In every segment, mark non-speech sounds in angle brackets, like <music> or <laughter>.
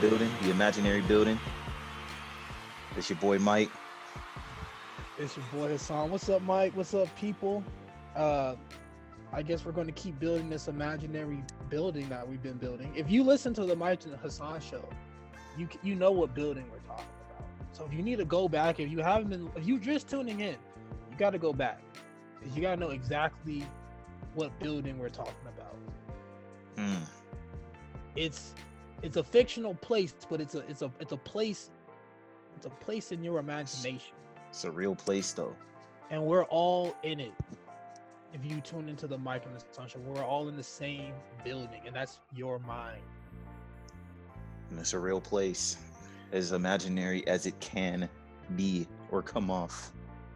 building, the imaginary building. It's your boy Mike. It's your boy Hassan. What's up, Mike? What's up, people? Uh, I guess we're going to keep building this imaginary building that we've been building. If you listen to the Mike and Hassan show, you you know what building we're talking about. So if you need to go back, if you haven't been, if you just tuning in, you got to go back because you got to know exactly what building we're talking about. Mm, It's it's a fictional place, but it's a it's a it's a place. It's a place in your imagination. it's a real place though. and we're all in it. If you tune into the Mike and Hassan show, we're all in the same building, and that's your mind. And it's a real place. As imaginary as it can be or come off.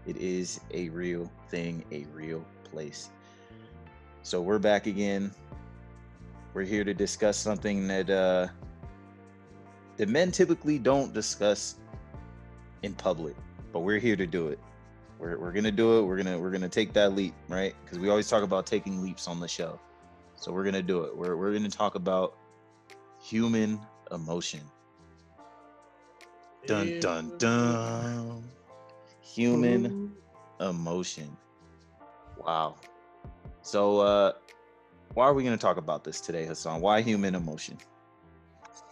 It is a real thing, a real place. So we're back again. We're here to discuss something that uh that men typically don't discuss in public, but we're here to do it. We're, we're gonna do it. We're gonna we're gonna take that leap, right? Because we always talk about taking leaps on the show. So we're gonna do it. We're we're gonna talk about human emotion. Dun dun dun. Human emotion. Wow. So uh why are we going to talk about this today, Hassan? Why human emotion?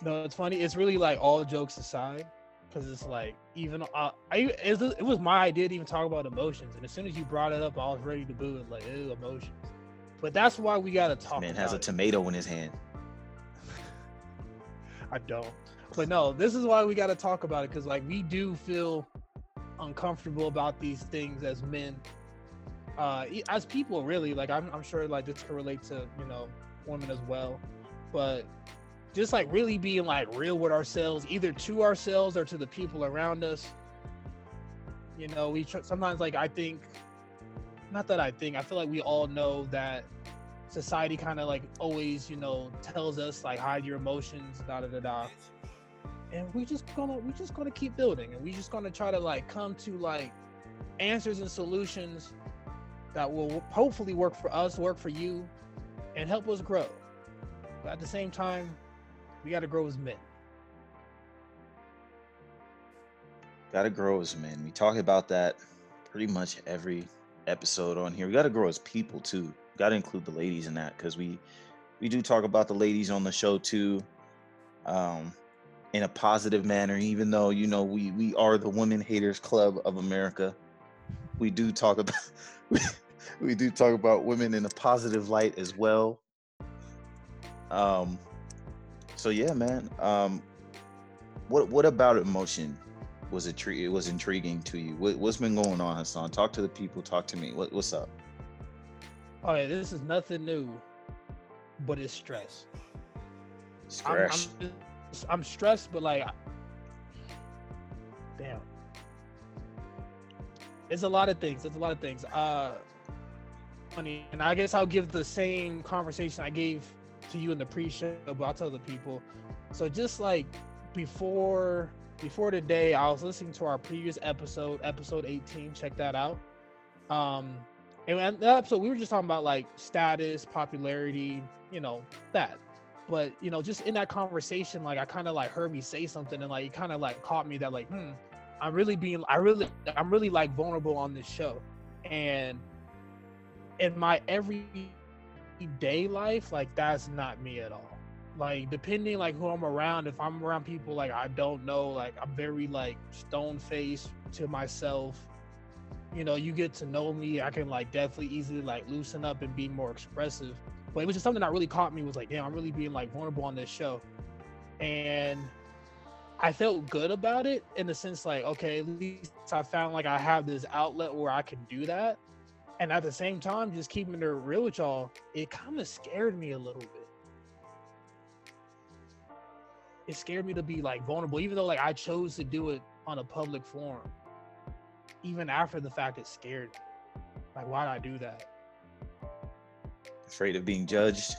No, it's funny. It's really like all jokes aside, because it's like even uh, I it was, my idea to even talk about emotions, and as soon as you brought it up, I was ready to boo. Like, ew, emotions. But that's why we gotta talk. Man about has a it. tomato in his hand. <laughs> I don't. But no, this is why we got to talk about it because, like, we do feel uncomfortable about these things as men, uh, as people, really. Like, I'm, I'm sure, like, this can relate to, you know, women as well. But just like really being like real with ourselves, either to ourselves or to the people around us. You know, we tr- sometimes, like, I think, not that I think, I feel like we all know that society kind of like always, you know, tells us like hide your emotions, da da da da. And we just gonna we just gonna keep building, and we just gonna try to like come to like answers and solutions that will hopefully work for us, work for you, and help us grow. But at the same time, we gotta grow as men. Got to grow as men. We talk about that pretty much every episode on here. We got to grow as people too. Got to include the ladies in that because we we do talk about the ladies on the show too, um, in a positive manner. Even though you know we we are the Women Haters Club of America, we do talk about <laughs> we, do talk about women in a positive light as well. Um, so yeah, man. Um, what what about emotion was it it was intriguing to you? What, what's been going on, Hassan? Talk to the people. Talk to me. What, what's up? Oh yeah, this is nothing new, but it's stress. I'm, Stress. I'm, I'm stressed, but like, damn, it's a lot of things. It's a lot of things. Uh, funny, and I guess I'll give the same conversation I gave to you in the pre-show, but I'll tell the people. So just like before before today, I was listening to our previous episode, episode 18. Check that out. Um, and that episode, we were just talking about like status, popularity, you know, that but you know just in that conversation like i kind of like heard me say something and like it kind of like caught me that like hmm i'm really being i really i'm really like vulnerable on this show. And in my everyday life like that's not me at all. Like depending like who i'm around if i'm around people like i don't know like i'm very like stone faced to myself. You know you get to know me i can like definitely easily like loosen up and be more expressive. But it was just something that really caught me was like damn i'm really being like vulnerable on this show. And i felt good about it in the sense like okay at least i found like i have this outlet where i can do that and at the same time just keeping it real with y'all it kind of scared me a little bit it scared me to be like vulnerable even though like i chose to do it on a public forum even after the fact it scared me like why'd i do that Afraid of being judged.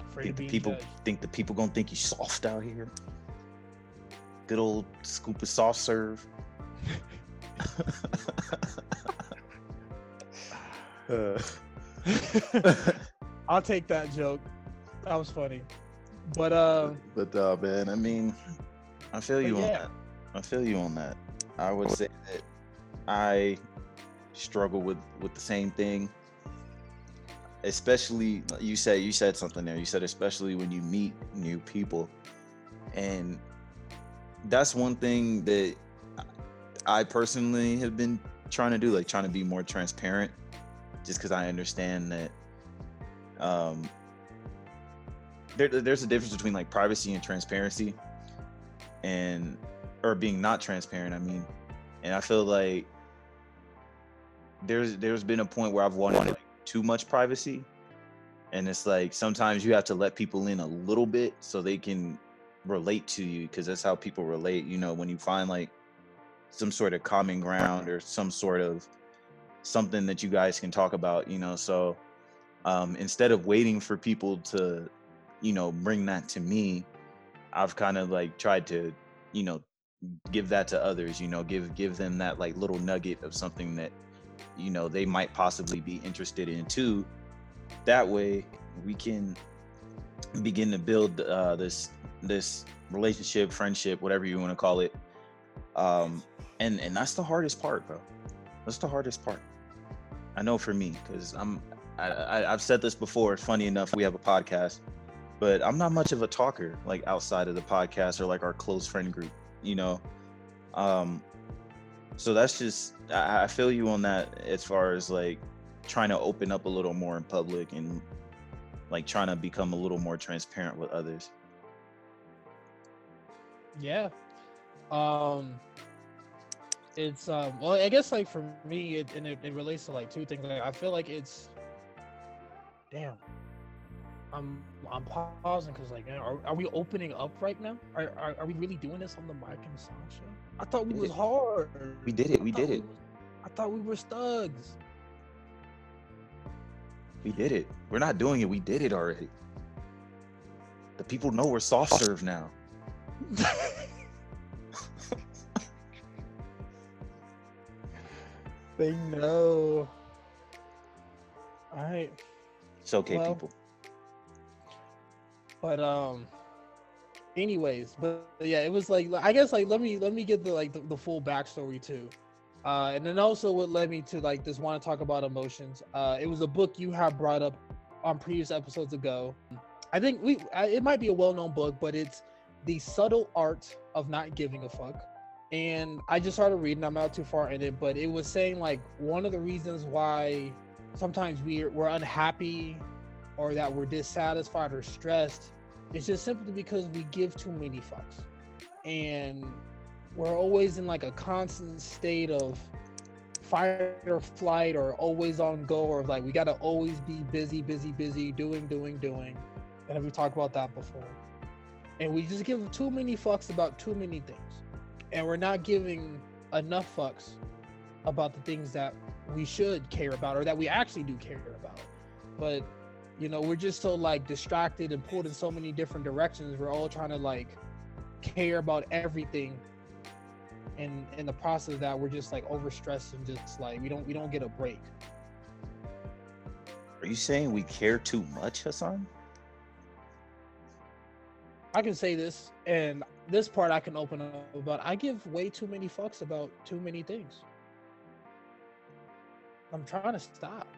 afraid Think of the people judged. think the people gonna think you soft out here. Good old scoop of soft serve. Uh, I'll take that joke. That was funny. But uh But uh man, I mean, I feel you on yeah. that. I feel you on that. I would say that I struggle with with the same thing. Especially you said you said something there. You said especially when you meet new people. And that's one thing that I personally have been trying to do, like trying to be more transparent, just because I understand that um, there, there's a difference between like privacy and transparency, and or being not transparent. I mean, and I feel like there's there's been a point where I've wanted like, too much privacy, and it's like sometimes you have to let people in a little bit so they can relate to you because that's how people relate. You know, when you find like some sort of common ground or some sort of something that you guys can talk about, you know. So um, instead of waiting for people to, you know, bring that to me, I've kind of like tried to, you know, give that to others. You know, give give them that like little nugget of something that, you know, they might possibly be interested in too. That way, we can begin to build uh, this this relationship, friendship, whatever you want to call it. Um, and and that's the hardest part, bro. That's the hardest part. I know for me, because I'm I, I I've said this before. Funny enough, we have a podcast, but I'm not much of a talker like outside of the podcast or like our close friend group, you know. Um, so that's just I, I feel you on that as far as like trying to open up a little more in public and like trying to become a little more transparent with others. Yeah. Um it's um well I guess like for me it and it, it relates to like two things. Like I feel like it's damn. I'm I'm pausing because like man, are, are we opening up right now? Are, are are we really doing this on the Mike and Hassan shit? I thought we We was hard. we did it, we did it. was- I thought we were stugs. We did it. We're not doing it. We did it already. The people know we're soft serve now. <laughs> they know. All right. It's okay, Well, people. But um anyways, but yeah, it was like I guess like let me let me get the like the, the full backstory too. Uh and then also what led me to like this want to talk about emotions. Uh it was a book you have brought up on previous episodes ago. I think we I- it might be a well-known book, but it's The Subtle Art of Not Giving a Fuck. And I just started reading, I'm not too far in it, but it was saying like one of the reasons why sometimes we're we're unhappy or that we're dissatisfied or stressed it's just simply because we give too many fucks. And we're always in like a constant state of fight or flight or always on go or like we got to always be busy busy busy doing doing doing. And we talked about that before and we just give too many fucks about too many things. And we're not giving enough fucks about the things that we should care about or that we actually do care about. But you know we're just so like distracted and pulled in so many different directions. We're all trying to like care about everything and in the process of that we're just like overstressed and just like we don't we don't get a break. Are you saying we care too much, Hassan? I can say this and this part i can open up about i give way too many fucks about too many things i'm trying to stop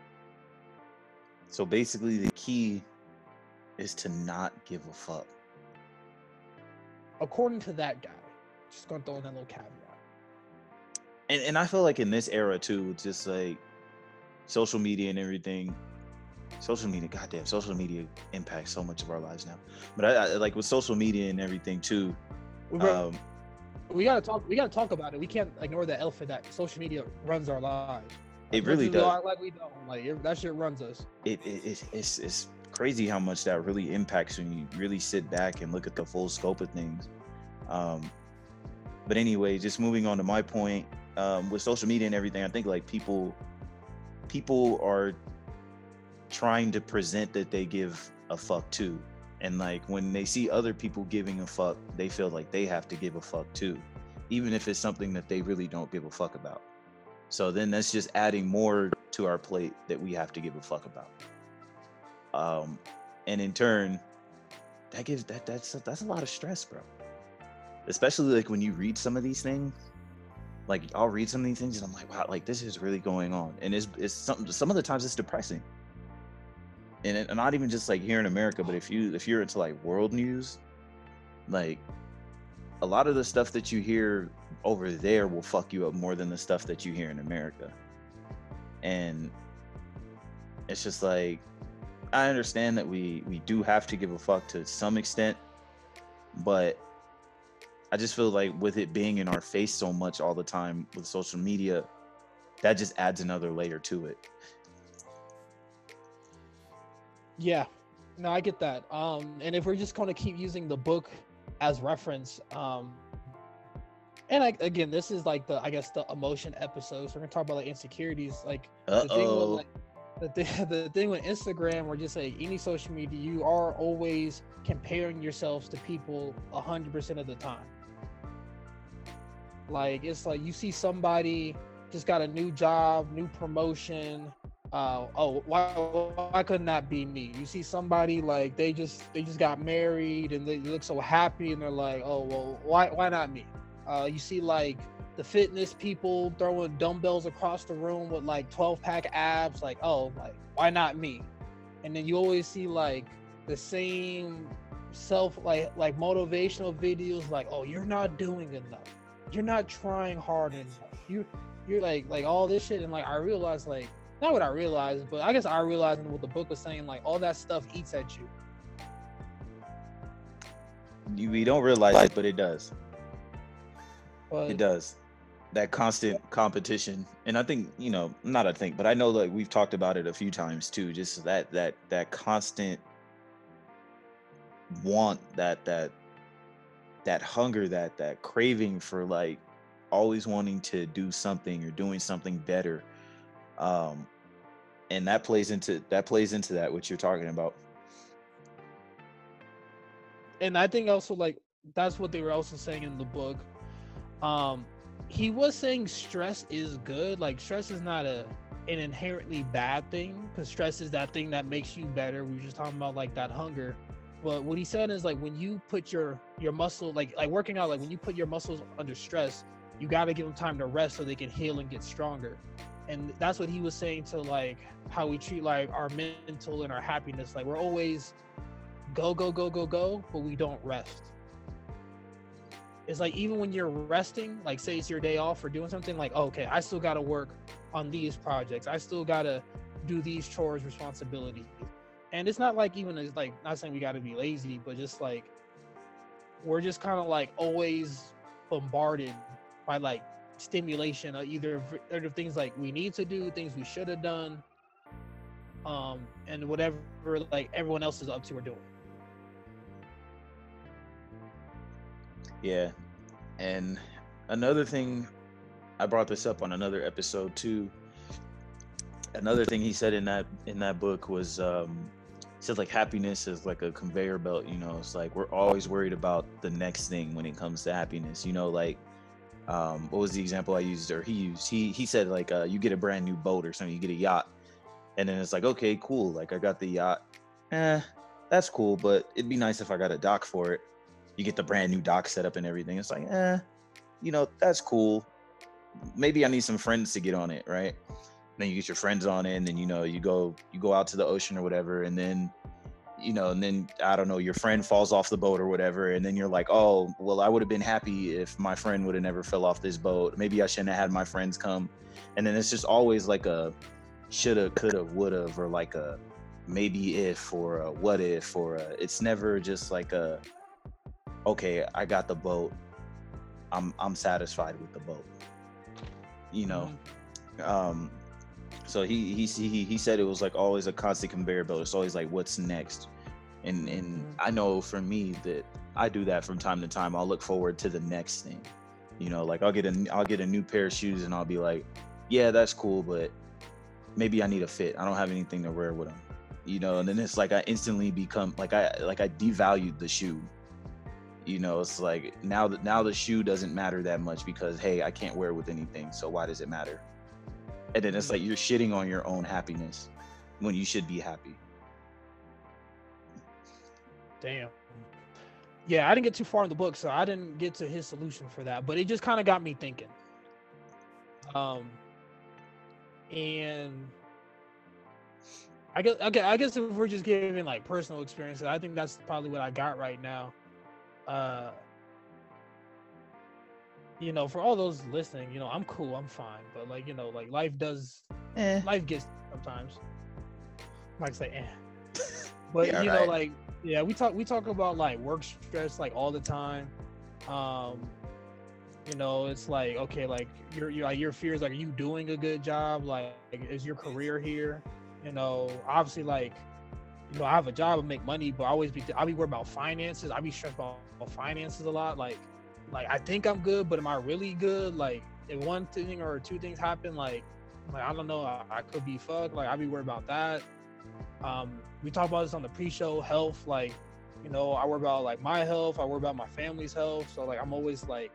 So basically, the key is to not give a fuck. according to that guy just gonna throw in that little caveat And and I feel like in this era too, just like social media and everything. Social media, goddamn, social media impacts so much of our lives now. But I, I like with social media and everything too. Um, we gotta talk we gotta talk about it we can't ignore the elephant that social media runs our lives It really does. like we don't like it, that shit runs us it, it, it it's it's crazy how much that really impacts when you really sit back and look at the full scope of things. Um, but anyway, just moving on to my point um, with social media and everything, I think like people people are trying to present that they give a fuck too, and like when they see other people giving a fuck, they feel like they have to give a fuck too, even if it's something that they really don't give a fuck about. So then that's just adding more to our plate that we have to give a fuck about. Um, and in turn, that gives that that's that's a lot of stress, bro. Especially like when you read some of these things. Like I'll read some of these things and I'm like, wow, like this is really going on, and it's it's some some of the times it's depressing. And, it, not even just like here in America, but if you if you're into like world news, like a lot of the stuff that you hear over there will fuck you up more than the stuff that you hear in America. And it's just like I understand that we we do have to give a fuck to some extent, but I just feel like with it being in our face so much all the time with social media, that just adds another layer to it. Yeah, no, I get that. Um, and if we're just going to keep using the book as reference, um, and I, again, this is like the I guess the emotion episode. So we're gonna talk about like insecurities, like Uh the thing with like the thing, <laughs> the thing with Instagram or just like any social media, you are always comparing yourselves to people hundred percent of the time. Like it's like you see somebody just got a new job, new promotion. Uh, oh, why why couldn't that be me? You see somebody like they just they just got married and they look so happy and they're like, oh well, why why not me? Uh, you see like the fitness people throwing dumbbells across the room with like 12 pack abs, like oh like why not me? And then you always see like the same self like like motivational videos like oh you're not doing enough you're not trying hard enough you you're like like all this shit and like i realized like not what i realized but i guess i realized what the book was saying like all that stuff eats at you You, we don't realize it, but it does. but It does. That constant competition, and I think you know, not I think, but I know that we've talked about it a few times too. Just that that that constant want, that that that hunger, that that craving for like always wanting to do something or doing something better, um, and that plays into that plays into that what you're talking about. and I think also like that's what they were also saying in the book. Um, he was saying stress is good. Like stress is not a an inherently bad thing because stress is that thing that makes you better. We were just talking about like that hunger. But what he said is like when you put your your muscle like like working out like when you put your muscles under stress, you got to give them time to rest so they can heal and get stronger. And that's what he was saying to like how we treat like our mental and our happiness. Like we're always go go go go go but we don't rest. It's like even when you're resting like say it's your day off or doing something like okay i still got to work on these projects. I still got to do these chores responsibilities. And it's not like even as like not saying we got to be lazy but just like we're just kind of like always bombarded by like stimulation of either either things like we need to do things we should have done um and whatever like everyone else is up to or doing Yeah. And another thing, I brought this up on another episode too. Another thing he said in that in that book was um he said like happiness is like a conveyor belt, you know, it's like we're always worried about the next thing when it comes to happiness. You know, like um what was the example I used or he used? He he said like uh you get a brand new boat or something, you get a yacht. And then it's like, okay, cool. Like I got the yacht. Eh, that's cool, but it'd be nice if I got a dock for it you get the brand new dock set up and everything. It's like, eh, you know, that's cool. Maybe I need some friends to get on it, right? Then you get your friends on it, and then you know, you go you go out to the ocean or whatever, and then you know, and then I don't know, your friend falls off the boat or whatever, and then you're like, oh, well, I would have been happy if my friend would have never fell off this boat. Maybe I shouldn't have had my friends come. And then it's just always like a shoulda, coulda, woulda, or like a maybe if or a what if or a, it's never just like a okay, I got the boat. I'm I'm satisfied with the boat. You know. Um so he he he he said it was like always a constant conveyor belt. It's always like what's next. And and Mhm. I know for me that I do that from time to time. I'll look forward to the next thing. You know, like I'll get a I'll get a new pair of shoes and I'll be like, yeah, that's cool, but maybe I need a fit. I don't have anything to wear with them. You know, and then it's like I instantly become like I like I devalued the shoe you know it's like now that now the shoe doesn't matter that much because hey i can't wear it with anything so why does it matter and then it's like you're shitting on your own happiness when you should be happy Damn. Yeah, I didn't get too far in the book, so I didn't get to his solution for that. But it just kind of got me thinking. Um, and I guess okay, I guess if we're just giving like personal experiences, I think that's probably what I got right now. Uh, you know, for all those listening, you know, I'm cool, I'm fine, but like you know, like life does, Eh. life gets sometimes. Like say, eh. <laughs> But Yeah, you know, right. like yeah, we talk we talk about like work stress like all the time. Um, you know, it's like okay, like your your like your fears like, are you doing a good job? Like, is your career here? You know, obviously, like you know, I have a job and make money, but I always be I be worried about finances. I be stressed about finances a lot. Like, like I think I'm good, but am I really good? Like, if one thing or two things happen, like, like I don't know, I, I could be fucked. Like, I'd be worried about that. Um, we talk about this on the pre-show health. Like, you know, I worry about like my health. I worry about my family's health. So like, I'm always like,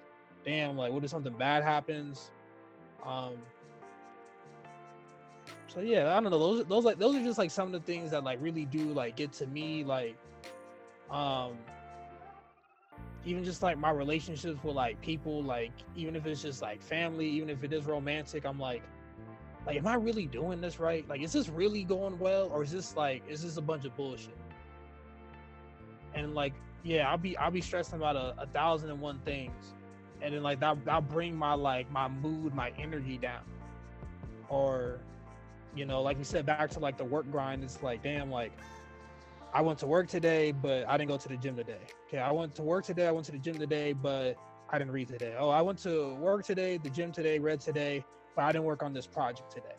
damn, like, what if something bad happens? Um, so yeah, I don't know. Those those like those are just like some of the things that like really do like get to me. Like, um, even just like my relationships with like people. Like even if it's just like family, even if it is romantic, I'm like, like, am I really doing this right? Like, is this really going well, or is this like, is this a bunch of bullshit? And like, yeah, I'll be I'll be stressing about a, a thousand and one things, and then like that that'll bring my like my mood, my energy down, or you know, like we said, back to like the work grind. It's like, damn, like I went to work today, but I didn't go to the gym today. Okay, I went to work today, I went to the gym today, but I didn't read today. Oh, I went to work today, the gym today, read today, but I didn't work on this project today.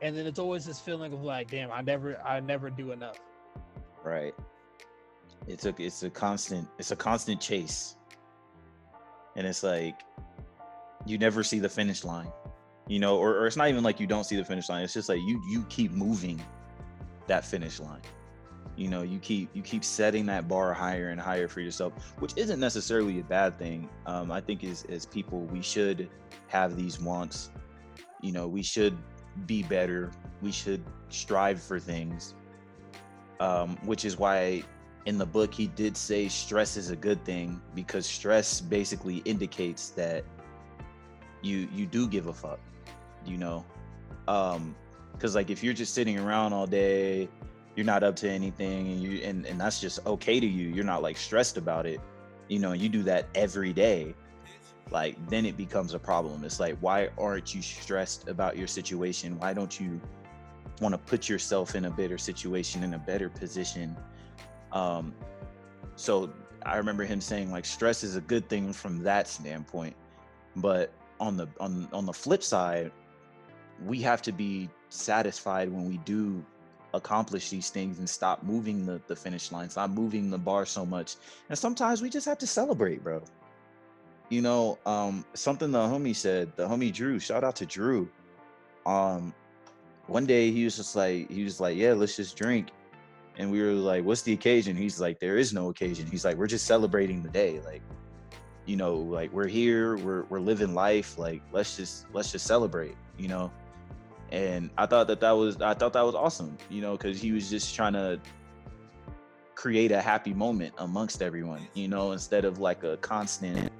And then it's always this feeling of like, damn, I never, I never do enough. Right. It's a it's a constant it's a constant chase. And it's like you never see the finish line. You know, or, or it's not even like you don't see the finish line. It's just like you you keep moving that finish line. You know, you keep you keep setting that bar higher and higher for yourself, which isn't necessarily a bad thing. Um, I think as as people we should have these wants. You know, we should be better. We should strive for things um, which is why in the book he did say stress is a good thing because stress basically indicates that you you do give a fuck you know um because like if you're just sitting around all day you're not up to anything and you and, and that's just okay to you. You're not like stressed about it. You know you do that every day. Like then it becomes a problem. It's like why aren't you stressed about your situation? Why don't you want to put yourself in a better situation in a better position? Um so i remember him saying like stress is a good thing from that standpoint. But on the on on the flip side we have to be satisfied when we do accomplish these things and stop moving the, the finish line stop moving the bar so much. And sometimes we just have to celebrate bro. You know um something the homie said the homie drew shout out to drew. Um one day he was just like he was like yeah let's just drink. And we were like what's the occasion? He's like there is no occasion. He's like we're just celebrating the day like you know like we're here we're we're living life like let's just let's just celebrate you know and i thought that that was i thought that was awesome you know because he was just trying to create a happy moment amongst everyone you know instead of like a constant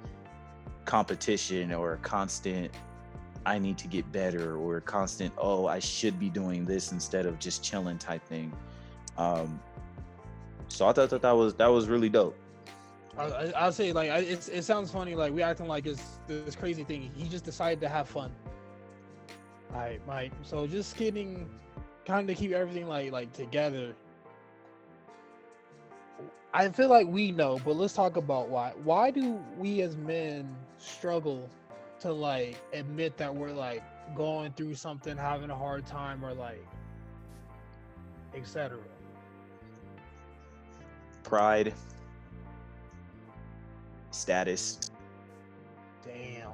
competition or a constant I need to get better or a constant, oh, I should be doing this instead of just chilling type thing. Um, so I thought that that was that was really dope. I, I, I'll say like it sounds funny. Like we acting like it's this crazy thing. He just decided to have fun. All right, Mike. So just getting kind of keep everything like like together. I feel like we know, but let's talk about why. Why do we as men struggle to like admit that we're like going through something, having a hard time, or like etc. Pride, status, Damn.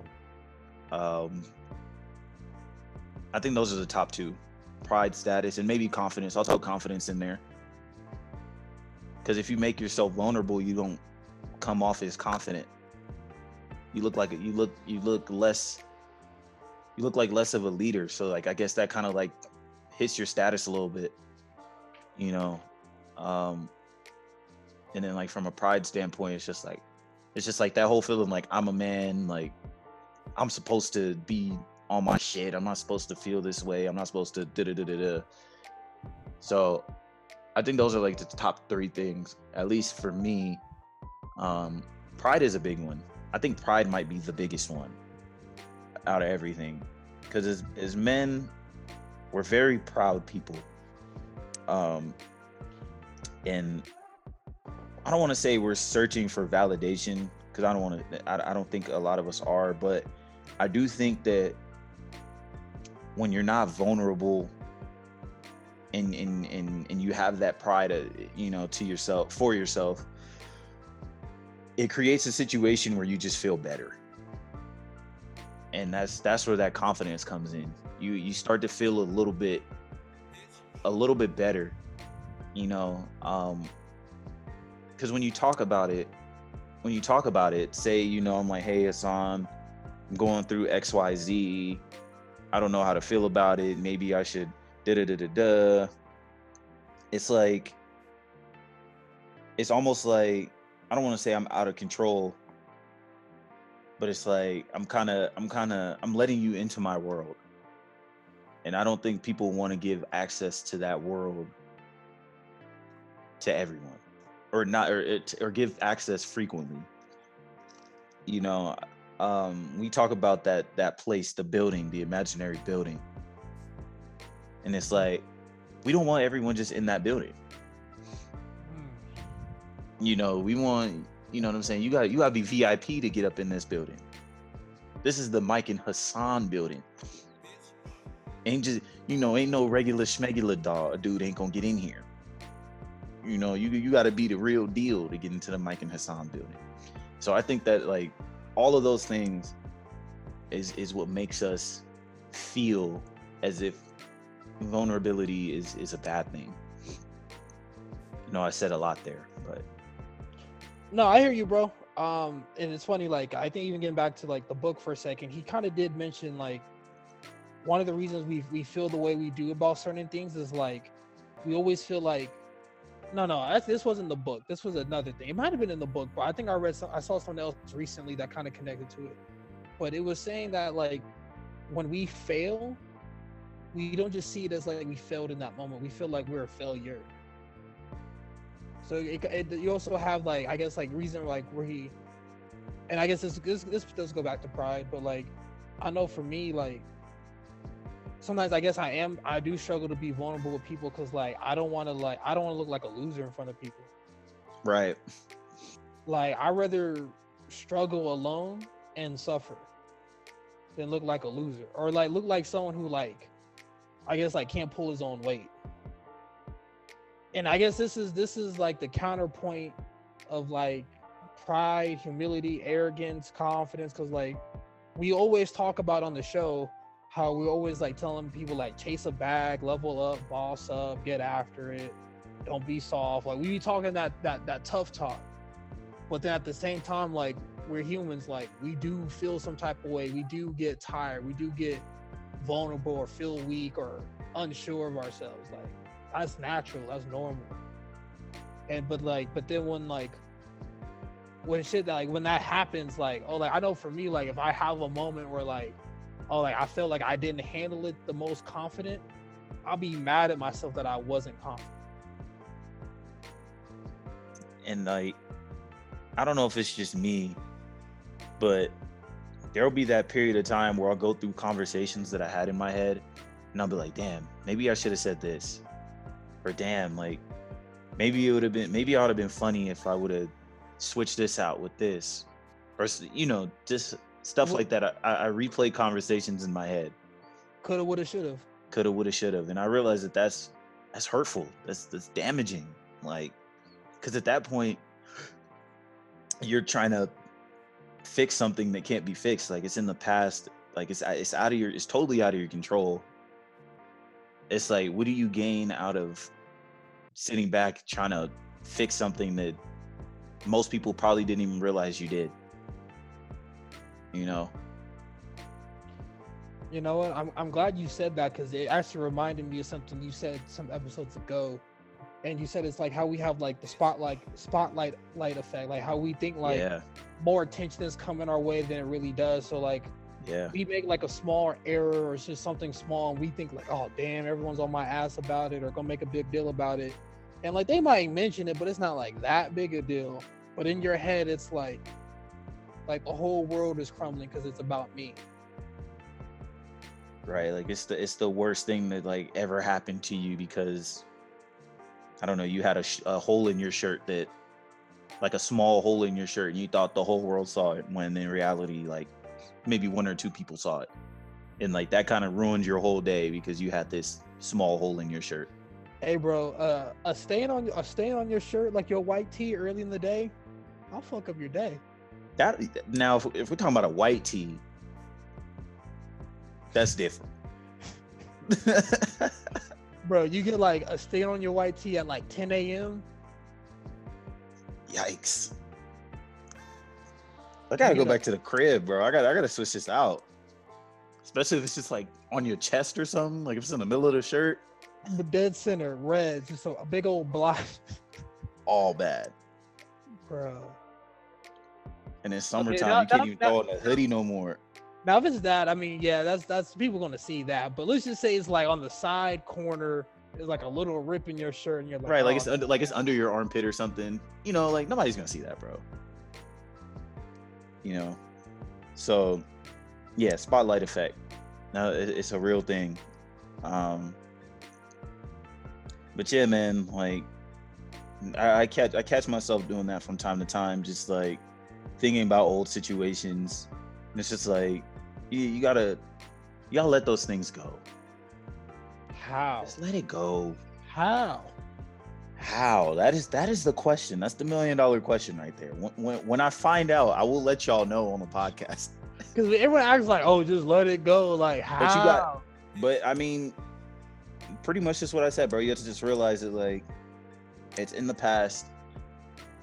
um, I think those are the top two: pride, status, and maybe confidence. I'll throw confidence in there. Because if you make yourself vulnerable, you don't come off as confident. You look like you look you look less. You look like less of a leader. So like I guess that kind of like hits your status a little bit. You know, um, and then like from a pride standpoint, it's just like it's just like that whole feeling like I'm a man, like I'm supposed to be on my shit. I'm not supposed to feel this way. I'm not supposed to da da da da da. So I think those are like the top three things, at least for me. Um, pride is a big one. I think pride might be the biggest one out of everything. Because as, as men, we're very proud people. Um, and I don't want to say we're searching for validation because I don't want to. I, I don't think a lot of us are, but I do think that when you're not vulnerable and and and, and you have that pride, uh, you know, to yourself for yourself, it creates a situation where you just feel better, and that's that's where that confidence comes in. You you start to feel a little bit a little bit better, you know, um, because when you talk about it, when you talk about it, say you know I'm like, hey Hassan, I'm going through X Y Z. I don't know how to feel about it. Maybe I should da da da da da. It's like it's almost like I don't want to say I'm out of control, but it's like I'm kind of I'm kind of I'm letting you into my world. And I don't think people want to give access to that world to everyone or not or or give access frequently. You know, um we talk about that that place, the building, the imaginary building. And it's like we don't want everyone just in that building. You know we want you know what i'm saying? You got you got to be vip to get up in this building. This is the mike and hassan building. Ain't just you know ain't no regular schmegular dog dude ain't gonna get in here. You know you you got to be the real deal to get into the mike and hassan building. So i think that like all of those things is is what makes us feel as if vulnerability is is a bad thing. You know, I said a lot there, but no, I hear you, bro. Um, and it's funny, like I think even getting back to like the book for a second, he kind of did mention like one of the reasons we we feel the way we do about certain things is like we always feel like no no this wasn't the book this was another thing it might have been in the book but i think i read some, i saw someone else recently that kind of connected to it but it was saying that like when we fail we don't just see it as like we failed in that moment. We feel like we're a failure. So it, it, you also have like I guess like reason like where he, and I guess this, this this does go back to pride, but like I know for me like sometimes I guess I am I do struggle to be vulnerable with people because like I don't want to like I don't want to look like a loser in front of people. Right. Like I rather struggle alone and suffer than look like a loser or like look like someone who like I guess like can't pull his own weight. And I guess this is this is like the counterpoint of like pride, humility, arrogance, confidence cuz like we always talk about on the show how we always like telling people like chase a bag, level up, boss up, get after it, don't be soft. Like we be talking that that that tough talk. But then at the same time, like we're humans, like we do feel some type of way. We do get tired. We do get vulnerable or feel weak or unsure of ourselves. Like that's natural, that's normal. And but like, but then when like when shit like when that happens, like oh like I know for me, like if I have a moment where like oh like I felt like I didn't handle it the most confident, I'll be mad at myself that I wasn't confident. And like I don't know if it's just me, but there'll be that period of time where I'll go through conversations that I had in my head and I'll be like, damn, maybe I should have said this. Or damn, like maybe it would have been maybe it would have been funny if I would have switched this out with this. Or you know, just stuff like that. I, I replay conversations in my head. Coulda, woulda, shoulda. Coulda, woulda, shoulda. And I realized that that's that's hurtful. That's that's damaging. Like, because at that point, you're trying to fix something that can't be fixed. Like it's in the past. Like it's it's out of your it's totally out of your control. It's like what do you gain out of sitting back trying to fix something that most people probably didn't even realize you did. You know. You know what? I'm I'm glad you said that because it actually reminded me of something you said some episodes ago. and you said it's like how we have like the spotlight spotlight light effect, like how we think like yeah, more attention is coming our way than it really does. So like yeah, we make like a small error or it's just something small and we think like oh damn everyone's on my ass about it or gonna make a big deal about it and like they might mention it but it's not like that big a deal but in your head it's like like the whole world is crumbling because it's about me right. Like it's the it's the worst thing that like ever happened to you because I don't know. You had a, sh- a hole in your shirt that, like a small hole in your shirt, and you thought the whole world saw it. When in reality, like maybe one or two people saw it, and like that kind of ruined your whole day because you had this small hole in your shirt. hey bro uh a stain on a stain on your shirt like your white tee early in the day i'll fuck up your day That now, if, if we're talking about a white tee, that's different. <laughs> bro you get like a stain on your white tee at like 10 a.m Yikes! I gotta You go know- back to the crib, bro. I got to I gotta switch this out. Especially if it's just like on your chest or something, like if it's in the middle of the shirt, the dead center red just a, a big old block <laughs> all bad. bro And in summertime, now- you can't now- even now- throw on a hoodie no more. Now, if it's that, I mean, yeah, that's that's people gonna see that. But let's just say it's like on the side corner, it's like a little rip in your shirt, and you're like, Right, like "Oh, it's under, like it's under your armpit or something. You know, like nobody's gonna see that, bro. You know, so yeah, spotlight effect. Now it, it's a real thing. Um, but yeah, man, like I, I catch I catch myself doing that from time to time, just like thinking about old situations. And it's just like you, you gotta you gotta let those things go. how, Just let it go. how? How? That is that is the question. That's the million dollar question right there. When, when when I find out, I will let y'all know on the podcast. <laughs> Because everyone acts like, oh, just let it go. Like, how? But you got- But I mean, pretty much just what I said, bro. You have to just realize that like it's in the past.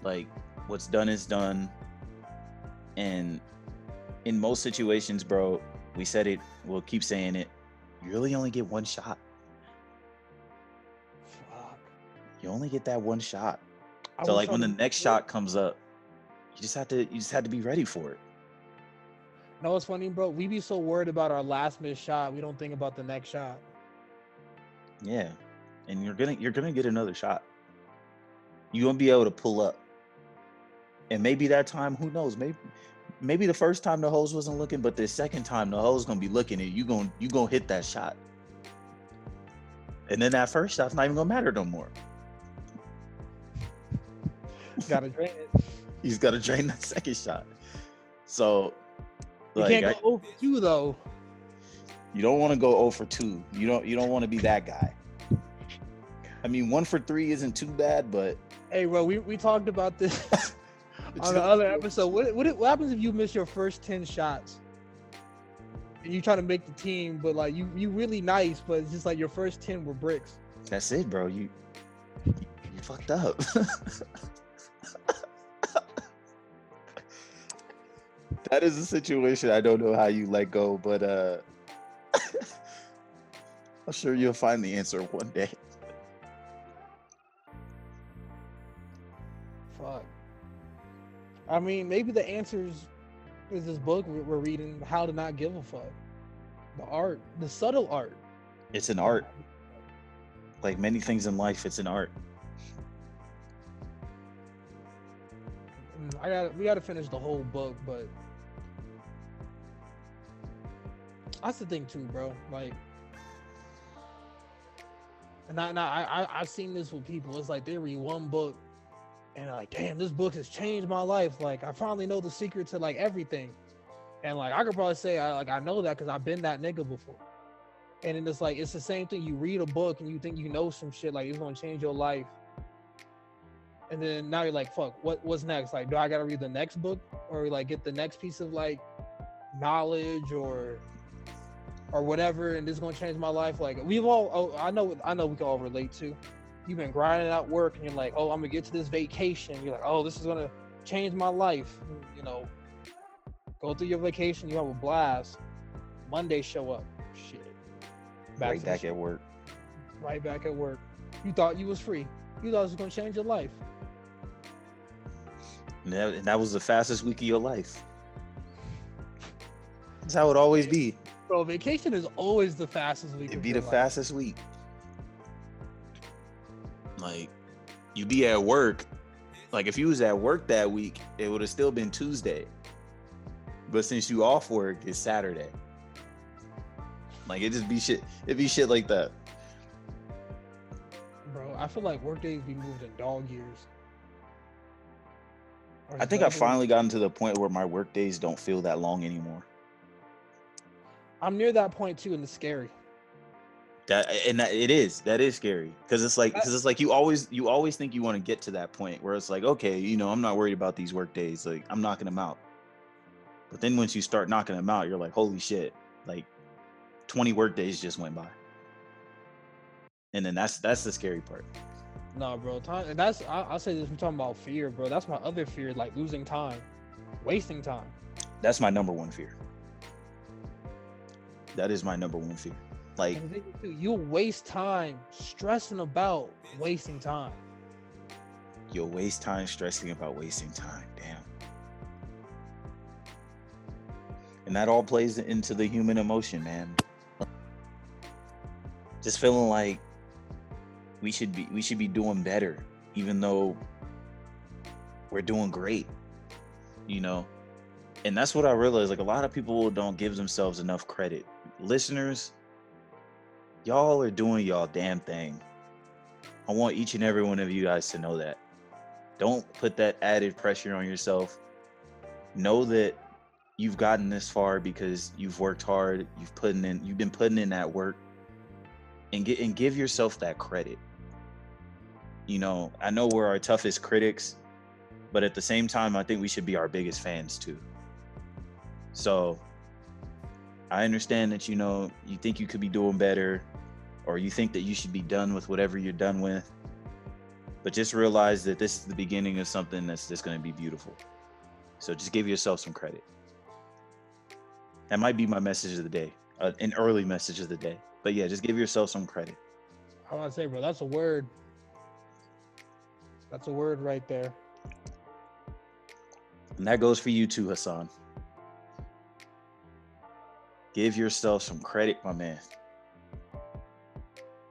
Like what's done is done. And in most situations, bro, we said it, we'll keep saying it. You really only get one shot. Fuck. You only get that one shot. I so like when the next shot comes up, you just have to you just have to be ready for it. No, what's funny, bro? We be so worried about our last missed shot, we don't think about the next shot. Yeah. And you're gonna you're gonna get another shot. You won't be able to pull up. And maybe that time, who knows? Maybe maybe the first time the hose wasn't looking, but the second time the hose gonna be looking and you gonna you gonna hit that shot. And then that first shot's not even gonna matter no more. Gotta drain it. <laughs> Just gotta drain that second shot. So You like can't go over two though. You don't want to go 0 for 2. You don't you don't want to be that guy. I mean, 1 for 3 isn't too bad, but Hey, bro, we, we talked about this <laughs> on the other episode. What, what what happens if you miss your first ten shots? And you try to make the team, but like you you really nice, but it's just like your first ten were bricks. That's it, bro. You you, you fucked up. <laughs> that is a situation I don't know how you let go, but uh <laughs> I'm sure you'll find the answer one day. I mean, maybe the answers is this book we- we're reading, How to Not Give a Fuck. The art, the subtle art. It's an art. Like many things in life, it's an art. Mm, I got we got to finish the whole book, but that's the thing too, bro. Like, and I, and I, I I've seen this with people. It's like they read one book and like, damn, this book has changed my life. Like, I finally know the secret to like everything. And like, I could probably say, I like I know that because I've been that nigga before. And then it's like it's the same thing. You read a book and you think you know some shit, like it's gonna change your life and then now you're like, fuck, what what's next? Like, do I gotta read the next book or like get the next piece of like knowledge or or whatever, and this is gonna change my life? Like, we've all, oh, I know, I know, we can all relate to. You've been grinding out work, and you're like, oh, I'm gonna get to this vacation. You're like, oh, this is gonna change my life. You know, go through your vacation, you have a blast. Monday show up, shit, right back shit at work. right back at work. You thought you was free. You thought it was gonna change your life. And that, and that was the fastest week of your life. That's how it always be. Bro, vacation is always the fastest week. It'd be the life. fastest week. Like, you be at work. Like, if you was at work that week, it would have still been Tuesday. But since you off work, it's Saturday. Like, it just be shit. It be shit like that. Bro, I feel like work days be moved in dog years. Or I think I double- finally gotten to the point where my work days don't feel that long anymore. I'm near that point too, and it's scary. That and that, it is that is scary because it's like because it's like you always you always think you want to get to that point where it's like okay you know I'm not worried about these work days like I'm knocking them out, but then once you start knocking them out you're like holy shit like 20 work days just went by, and then that's that's the scary part. No, bro, time. That's I, I'll say this. We're talking about fear, bro. That's my other fear, like losing time, wasting time. That's my number one fear. That is my number one fear. Like And the thing is, too, You'll waste time stressing about wasting time. you'll waste time stressing about wasting time. Damn. And that all plays into the human emotion, man. Just feeling like we should be we should be doing better, even though we're doing great. You know? And that's what I realized. Like a lot of people don't give themselves enough credit. Listeners, y'all are doing y'all damn thing. I want each and every one of you guys to know that. Don't put that added pressure on yourself. Know that you've gotten this far because you've worked hard, you've put in you've been putting in that work and get and give yourself that credit. You know, I know we're our toughest critics, but at the same time I think we should be our biggest fans too. So I understand that you know you think you could be doing better or you think that you should be done with whatever you're done with. But just realize that this is the beginning of something that's just going to be beautiful. So just give yourself some credit. That might be my message of the day, uh, an early message of the day. But yeah, just give yourself some credit. I want to say, bro, that's a word. That's a word right there. And that goes for you too, Hassan. Give yourself some credit, my man.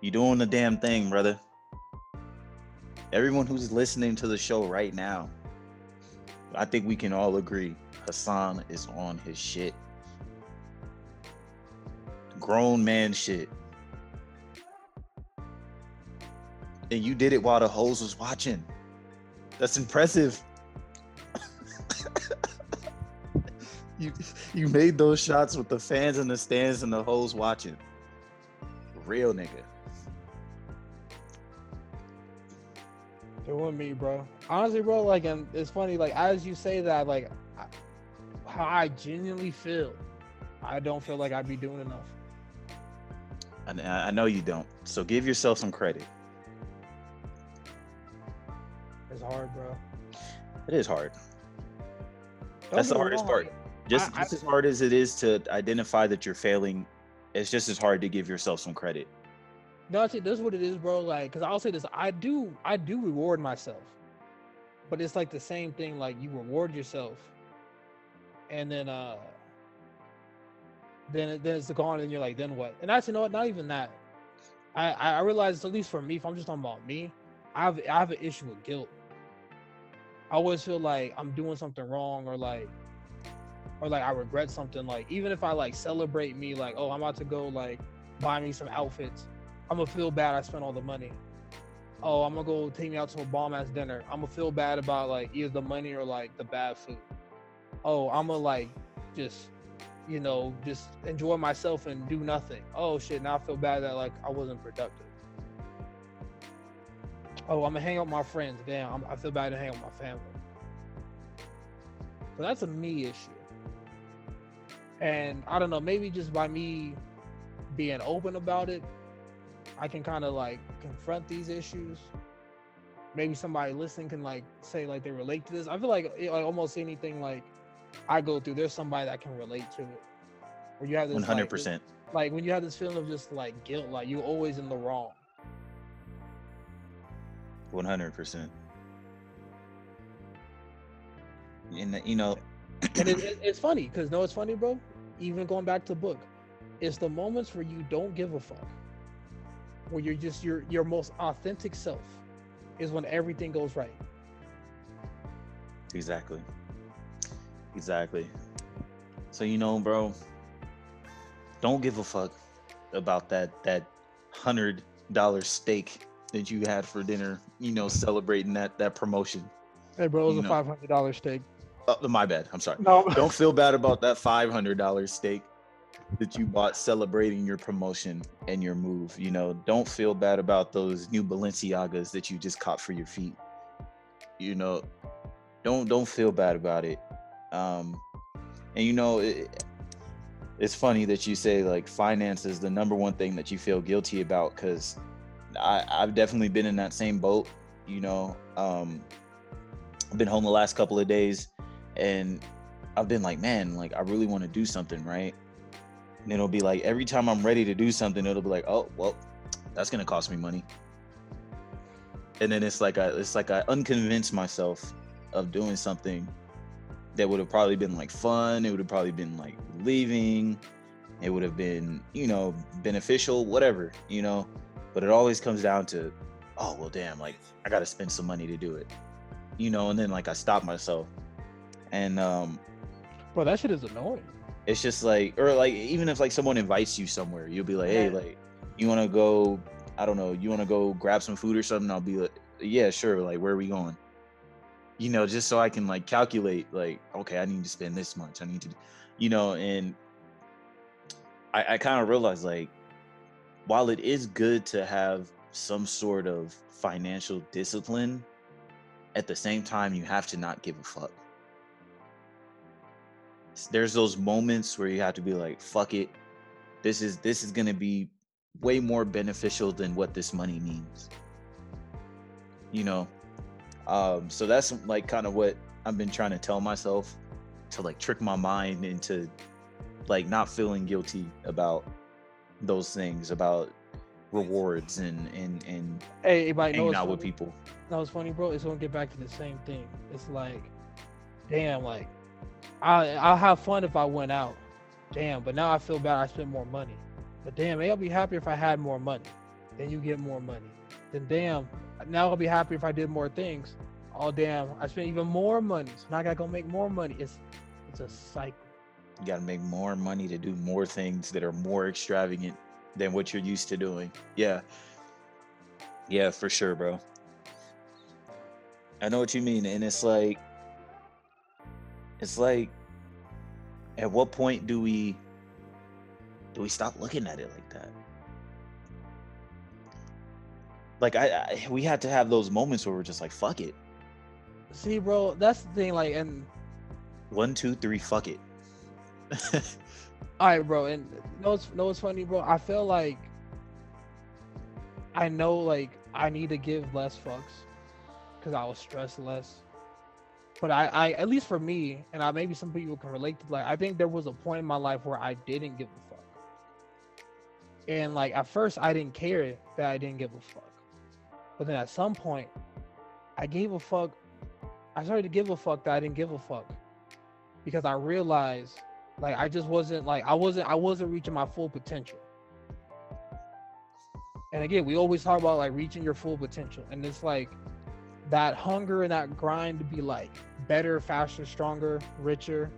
You doing the damn thing, brother. Everyone who's listening to the show right now, I think we can all agree Hassan is on his shit. Grown man shit. And you did it while the hoes was watching. That's impressive. <laughs> you you made those shots with the fans in the stands and the hoes watching. Real nigga. It wasn't me, bro. Honestly, bro, like, and it's funny, like, as you say that, like, I, how I genuinely feel, I don't feel like I'd be doing enough. And I I know you don't. So give yourself some credit. It's hard, bro. It is hard. Don't That's the hardest part. Just, I- just as hard as it is to identify that you're failing, it's just as hard to give yourself some credit. No, is what it is, bro. Like, cause I'll say this, I do, I do reward myself, but it's like the same thing. Like, you reward yourself, and then, uh, then, then it's gone, and you're like, then what? And actually, no, what not even that. I I realize, at least for me, if I'm just talking about me, I have, I have an issue with guilt. I always feel like I'm doing something wrong, or like, or like I regret something. Like, even if I like celebrate me, like, oh, I'm about to go like buy me some outfits. I'm gonna feel bad I spent all the money. Oh, I'm gonna go take me out to a bomb ass dinner. I'm gonna feel bad about like either the money or like the bad food. Oh, I'm gonna like just, you know, just enjoy myself and do nothing. Oh shit, now I feel bad that like I wasn't productive. Oh, I'm gonna hang out with my friends. Damn, I'm, I feel bad to hang out with my family. So that's a me issue. And I don't know, maybe just by me being open about it, I can kind of like confront these issues. Maybe somebody listening can like say like they relate to this. I feel like, it- like almost anything like I go through, there's somebody that can relate to it. Where you have this One like, hundred this- percent. like when you have this feeling of just like guilt, like you're always in the wrong. One hundred percent. And you know, and it, <clears throat> it, it's funny because no, it's funny, bro. Even going back to book, it's the moments where you don't give a fuck, where you're just your your most authentic self, is when everything goes right. Exactly. Exactly. So you know, bro, don't give a fuck about that that hundred dollar steak that you had for dinner. You know, celebrating that that promotion. Hey, bro, it was You a know. five hundred dollar steak. Oh, my bad. I'm sorry. No, Don't feel bad about that five hundred dollar steak that you bought celebrating your promotion and your move. You know, don't feel bad about those new Balenciagas that you just caught for your feet. You know, don't don't feel bad about it. Um, and you know, it, it's funny that you say like finance is the number one thing that you feel guilty about because I've definitely been in that same boat. You know, um, I've been home the last couple of days, and I've been like, man, like I really want to do something, right? And it'll be like every time I'm ready to do something, it'll be like, oh, well, that's gonna cost me money. And then it's like I, it's like I unconvinced myself of doing something that would have probably been like fun. It would have probably been like leaving. It would have been, you know, beneficial, whatever, you know. But it always comes down to, oh well, damn, like I got to spend some money to do it, you know. And then like I stop myself, and um, bro, that shit is annoying. It's just like or like even if like someone invites you somewhere you'll be like hey like you want to go i don't know you want to go grab some food or something? I'll be like yeah sure like where are we going? You know just so i can like calculate like okay i need to spend this much. I need to you know and i i kind of realized like while it is good to have some sort of financial discipline at the same time you have to not give a fuck there's those moments where you have to be like fuck it. This is this is going to be way more beneficial than what this money means. You know? Um so that's like kind of what i've been trying to tell myself to like trick my mind into like not feeling guilty about those things about rewards and and and Hey, everybody hanging out with people. That was funny, bro. It's gonna get back to the same thing. It's like, damn, like, I I'll have fun if I went out. Damn, but now I feel bad. I spent more money. But damn, I'll be happy if I had more money. Then you get more money. Then damn, now I'll be happy if I did more things. Oh damn, I spent even more money. So now I gotta go make more money. It's it's a cycle. you got to make more money to do more things that are more extravagant than what you're used to doing. Yeah. Yeah, for sure, bro. I know what you mean. And it's like, it's like, at what point do we, do we stop looking at it like that? Like I, I we had to have those moments where we're just like, fuck it. See, bro, that's the thing. Like, and One, two, three, fuck it. <laughs> All right, bro. And know what's know what's funny, bro? I feel like I know like I need to give less fucks because I was stressed less. But I, I at least for me, and I maybe some people can relate to like I think there was a point in my life where I didn't give a fuck. And like at first I didn't care that I didn't give a fuck. But then at some point I gave a fuck. I started to give a fuck that I didn't give a fuck. Because I realized like I just wasn't like I wasn't I wasn't reaching my full potential. And again, we always talk about like reaching your full potential, and it's like that hunger and that grind to be like better, faster, stronger, richer,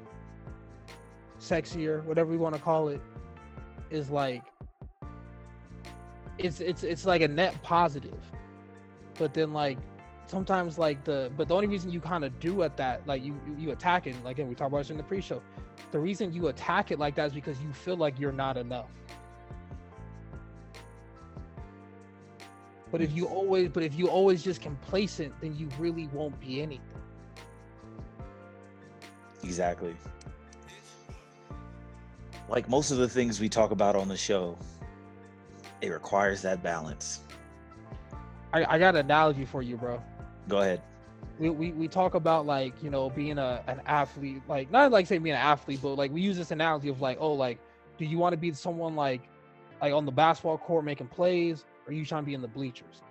sexier, whatever we want to call it, is like it's it's it's like a net positive. But then like sometimes like the but the only reason you kind of do at that like you you- you attack it like again we talked about this in the pre-show the reason you attack it like that is because you feel like you're not enough. But if you always but if you always just complacent, then you really won't be anything. Exactly. Like most of the things we talk about on the show, it requires that balance. I, I got an analogy for you, bro. Go ahead. We, we, we talk about like, you know, being a an athlete, like not like say being an athlete, but like we use this analogy of like, oh, like, do you want to be someone like like on the basketball court making plays, or you trying to be in the bleachers?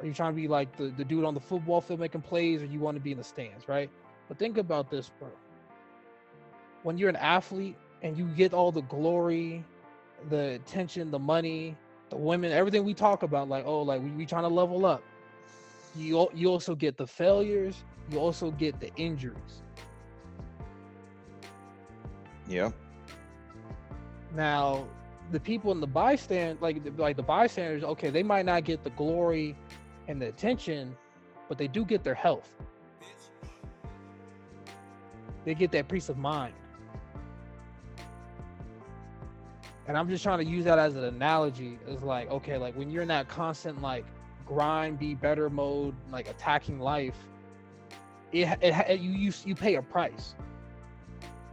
Are you trying to be like the, the dude on the football field making plays, or you want to be in the stands, right? But think about this, bro. When you're an athlete and you get all the glory, the attention, the money, the women, everything we talk about, like, oh, like we, we trying to level up. You you also get the failures, you also get the injuries. Yeah. Now, the people in the bystand, like like the bystanders, okay, they might not get the glory and the attention, but they do get their health. They get that peace of mind. And I'm just trying to use that as an analogy. It's like, okay, like when you're in that constant like grind, be better mode, like attacking life, it, it, it you, you you pay a price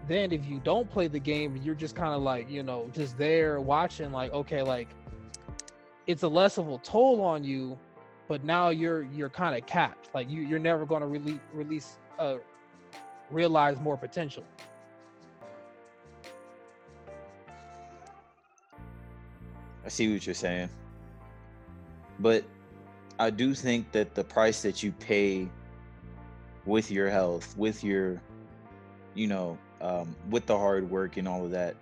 then if you don't play the game you're just kind of like you know just there watching like okay like it's a less of a toll on you but now you're you're kind of capped like you you're never going to release release uh realize more potential I see what you're saying. But I do think that the price that you pay with your health, with your, you know, um, with the hard work and all of that,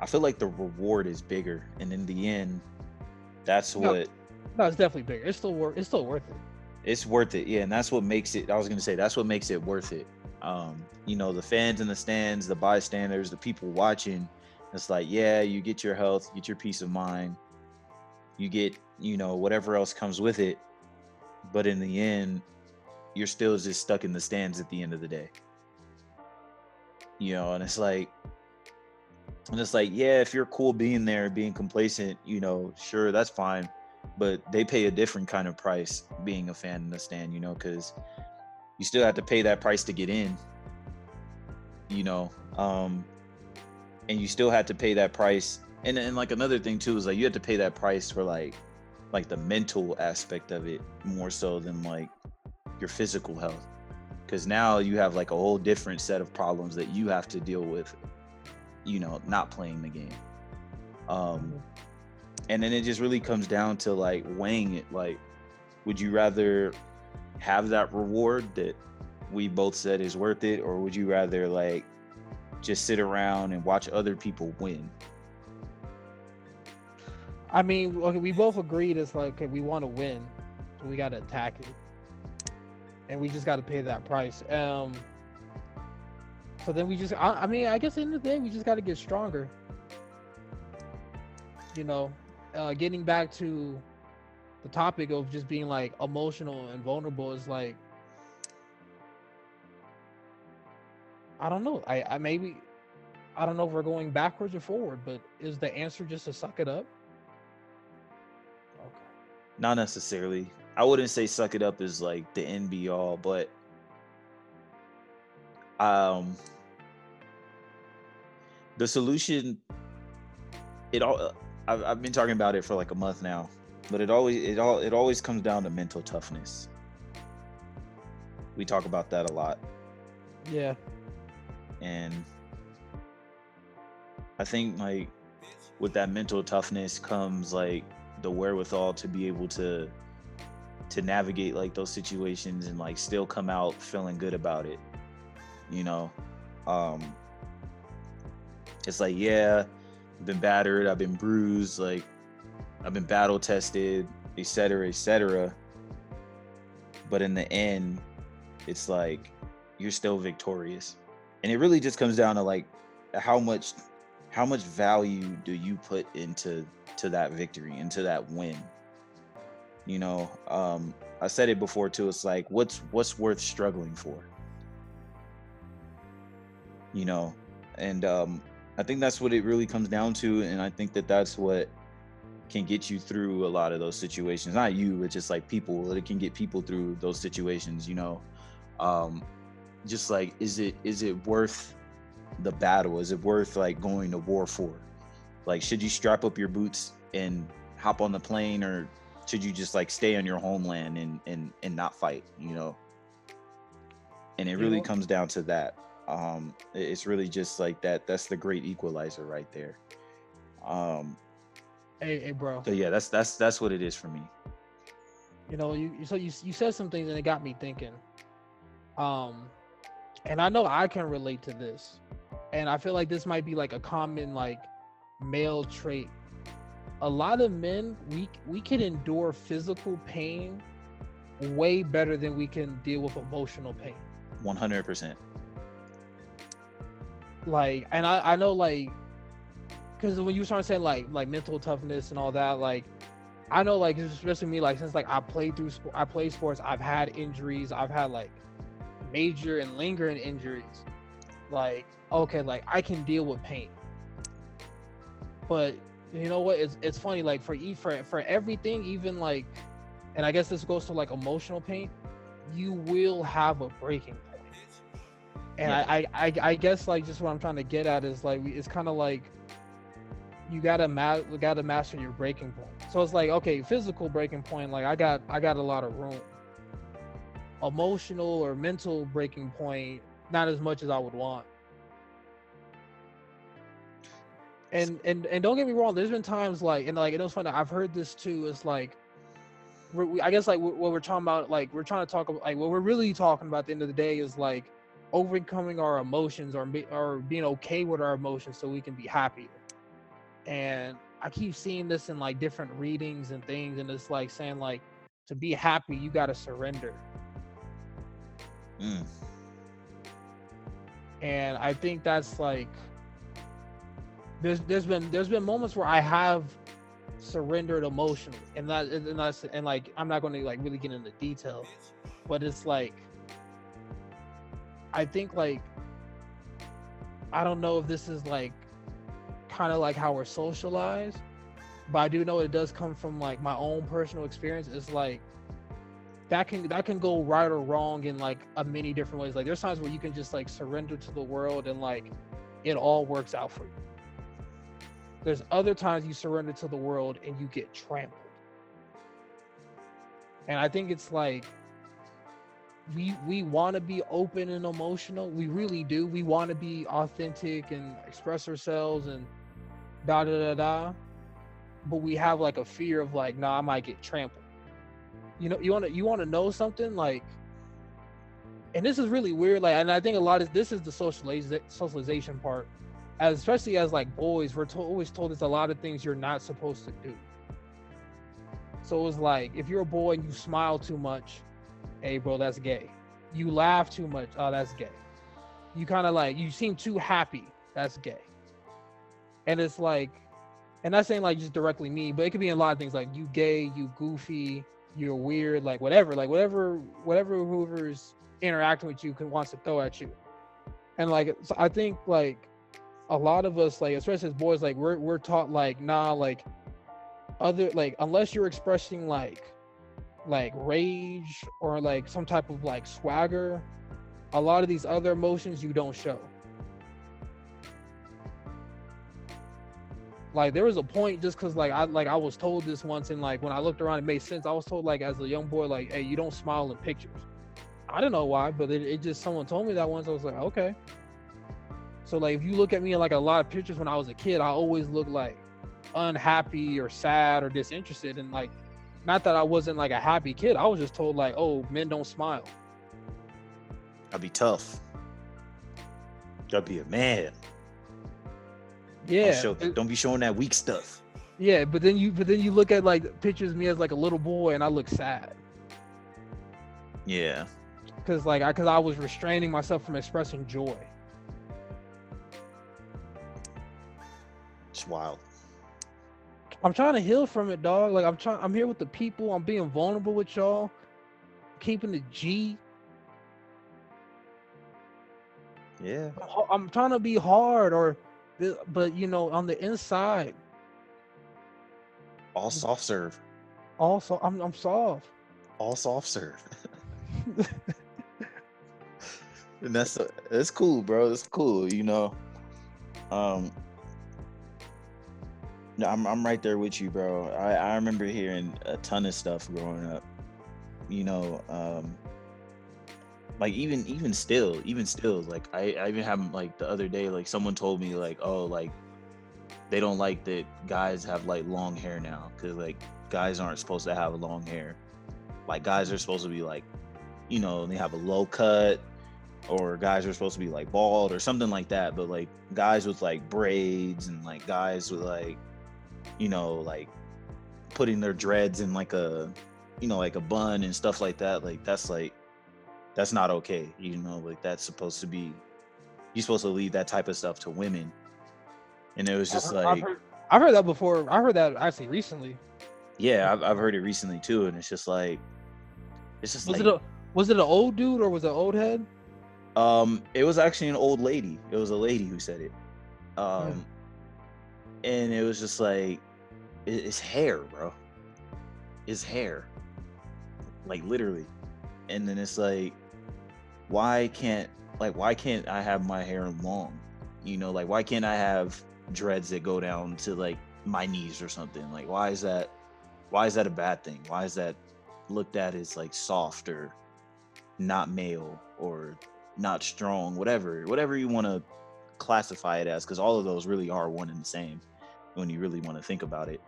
I feel like the reward is bigger. And in the end, that's No, what no it's definitely bigger it's still worth it's still worth it it's worth it. Yeah, and that's what makes it. I was gonna say that's what makes it worth it. Um, you know, the fans in the stands, the bystanders, the people watching. It's like, yeah, you get your health, you get your peace of mind, you get, you know, whatever else comes with it. But in the end, you're still just stuck in the stands at the end of the day. You know, and it's like, and it's like, yeah, if you're cool being there, being complacent, you know, sure, that's fine. But they pay a different kind of price being a fan in the stand, you know, because you still have to pay that price to get in, you know, um, and you still have to pay that price. And and like another thing too is like you have to pay that price for like like the mental aspect of it more so than like your physical health because now you have like a whole different set of problems that you have to deal with you know not playing the game. Um and then it just really comes down to like weighing it like would you rather have that reward that we both said is worth it or would you rather like just sit around and watch other people win? I mean okay we both agreed it's like okay we want to win. We got to attack it and we just got to pay that price. Um so then we just I, I mean i guess in the end the day we just got to get stronger. You know uh getting back to the topic of just being like emotional and vulnerable is like i don't know. I i maybe i don't know if we're going backwards or forward but is the answer just to suck it up? Okay. Not necessarily i wouldn't say suck it up is like the end be all but um the solution it all I've, I've been talking about it for like a month now but it always it all it always comes down to mental toughness. We talk about that a lot. Yeah. And i think like with that mental toughness comes like the wherewithal to be able to to navigate like those situations and like still come out feeling good about it you know? Um it's like yeah i've been battered i've been bruised like i've been battle tested et cetera et cetera. But in the end it's like you're still victorious. And it really just comes down to like how much how much value do you put into to that victory into that win you know um i said it before too it's like what's what's worth struggling for? You know and um i think that's what it really comes down to and i think that that's what can get you through a lot of those situations. Not you but just like people it can get people through those situations you know? Um just like is it is it worth the battle? Is it worth like going to war for? Like should you strap up your boots and hop on the plane or should you just like stay on your homeland and and and not fight you know? And it really comes down to that. Um it's really just like that that's the great equalizer right there. Um hey, hey bro. so yeah that's that's that's what it is for me. You know, you so you you said some things and it got me thinking. Um, and I know I can relate to this, and I feel like this might be like a common like male trait. A lot of men we we can endure physical pain way better than we can deal with emotional pain. One hundred percent. Like, and I I know like, because when you start saying like like mental toughness and all that, like I know like especially me like since like I played through sport, I play sports, I've had injuries, I've had like major and lingering injuries. Like okay, like I can deal with pain. But you know what? It's it's funny like for e for for everything, even like, and I guess this goes to like emotional pain. You will have a breaking. And Yeah. I, I I guess like just what I'm trying to get at is like it's kind of like you gotta ma- you gotta master your breaking point. So it's like okay, physical breaking point. Like I got I got a lot of room. Emotional or mental breaking point, not as much as I would want. And and and don't get me wrong. There's been times like and like it was funny. I've heard this too. It's like. We're, I guess like what we're talking about, like we're trying to talk about, like what we're really talking about at the end of the day is like overcoming our emotions or or being okay with our emotions so we can be happier and I keep seeing this in like different readings and things, and it's like saying like to be happy, you gotta surrender. Mm. And I think that's like there's there's been there's been moments where I have surrendered emotionally, and that and that's and like I'm not going to like really get into detail, but it's like I think like I don't know if this is like kind of like how we're socialized, but I do know it does come from like my own personal experience. It's like that can that can go right or wrong in like a many different ways. Like there's times where you can just like surrender to the world and like it all works out for you. There's other times you surrender to the world and you get trampled. And I think it's like we we want to be open and emotional. We really do. We want to be authentic and express ourselves and da da da da. But we have like a fear of like, nah, I might get trampled. You know, you want to you want to know something like, and this is really weird. Like, and I think a lot of this is the socializa- socialization part. As especially as like boys, we're to- always told there's a lot of things you're not supposed to do. So it was like if you're a boy and you smile too much, hey bro, that's gay. You laugh too much, oh that's gay. You kind of like you seem too happy, that's gay. And it's like, and not saying like just directly me, but it could be a lot of things like you gay, you goofy, you're weird, like whatever, like whatever, whatever whoever's interacting with you can wants to throw at you. And like so I think like a lot of us like especially as boys like we're we're taught like nah like other like unless you're expressing like like rage or like some type of like swagger a lot of these other emotions you don't show. Like there was a point just because like i like i was told this once and like when i looked around it made sense. I was told like as a young boy like hey you don't smile in pictures. I don't know why but it, it just someone told me that once. I was like okay so like if you look at me in like a lot of pictures when i was a kid i always looked like unhappy or sad or disinterested and like not that I wasn't like a happy kid. I was just told like, oh, men don't smile. I'll be tough. Gotta be a man. Don't, Yeah, show, it- don't be showing that weak stuff. yeah. But then you, but then you look at like pictures of me as like a little boy, and I look sad Yeah. because like I, because I was restraining myself from expressing joy. It's wild. I'm trying to heal from it, dog. Like I'm trying. I'm here with the people. I'm being vulnerable with y'all. Keeping the G. Yeah. I'm I'm trying to be hard, or, but you know, on the inside, All soft serve. also I'm I'm soft. All soft serve. <laughs> <laughs> and that's that's cool, bro. It's cool, you know. Um no, I'm I'm right there with you, bro. I, I remember hearing a ton of stuff growing up. You know, um like even even still, even still, like I, I even have like the other day, like someone told me like, oh, like they don't like that guys have like long hair now because like guys aren't supposed to have long hair like guys are supposed to be like, you know, they have a low cut, or guys are supposed to be like bald or something like that. But like guys with like braids and like guys with like, you know, like putting their dreads in like a, you know, like a bun and stuff like that. Like that's like, that's not okay. You know, like that's supposed to be, you're supposed to leave that type of stuff to women. And it was just I've, like, I've heard, I've heard that before. I heard that actually recently. yeah, I've, I've heard it recently too. And it's just like, it's just Was like, it a was it an old dude or was it an old head? Um, it was actually an old lady. It was a lady who said it. Um, and it was just like, it's hair, bro. It's hair, like literally. And then it's like, why can't like why can't I have my hair long? You know, like why can't I have dreads that go down to like my knees or something? Like why is that? Why is that a bad thing? Why is that looked at as like soft or not male or not strong, whatever, whatever you want to classify it as, because all of those really are one and the same when you really want to think about it.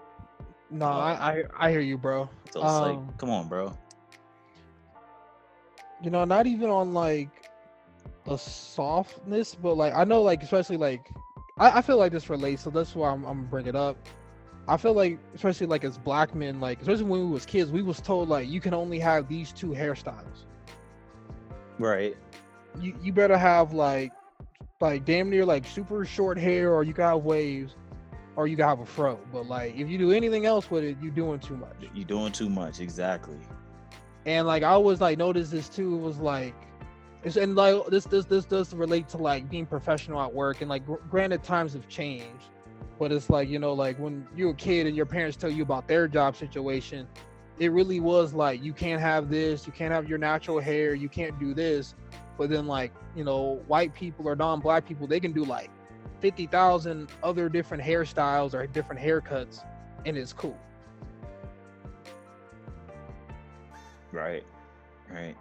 No, I, I I hear you, bro. So it's Um, like, come on, bro. you know, not even on like the softness, but like I know, like especially like I, I feel like this relates, so that's why I'm, I'm gonna bring it up. I feel like, especially like as black men, like especially when we was kids, we was told like you can only have these two hairstyles. Right. You you better have like like damn near like super short hair, or you can have waves, or you can have a fro. But like if you do anything else with it, you're doing too much. You're doing too much. Exactly. and like I always like noticed this too. It was like, it's and like this this this does relate to like being professional at work. And like gr- granted, times have changed, but it's like you know like when you're a kid and your parents tell you about their job situation, it really was like you can't have this, you can't have your natural hair, you can't do this. But then like you know white people or non-black people, they can do like fifty thousand other different hairstyles or different haircuts, and it's cool. Right. Right.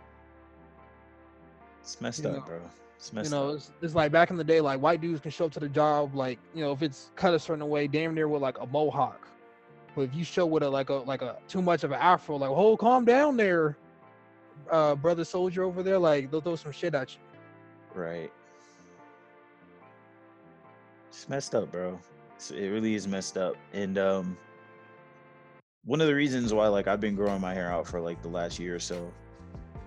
It's messed You up, know- bro. It's messed up. you know, up. it's, it's like back in the day, like white dudes can show up to the job, like you know, if it's cut a certain way, damn near with like a mohawk. But if you show with a like a like a too much of an afro, like oh, calm down there, uh, brother soldier over there, like they'll throw some shit at you. Right. It's messed up, bro. It's, it really is messed up. And um one of the reasons why like I've been growing my hair out for like the last year or so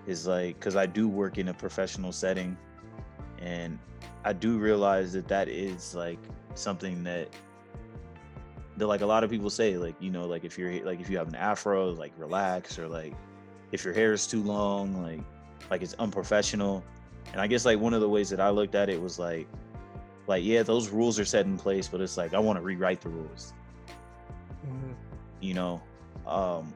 is like cuz I do work in a professional setting and I do realize that that is like something that like a lot of people say like you know like if you're like if you have an afro like relax or like if your hair is too long like like it's unprofessional and I guess like one of the ways that I looked at it was like, like yeah, those rules are set in place, but it's like I want to rewrite the rules, you know. Um,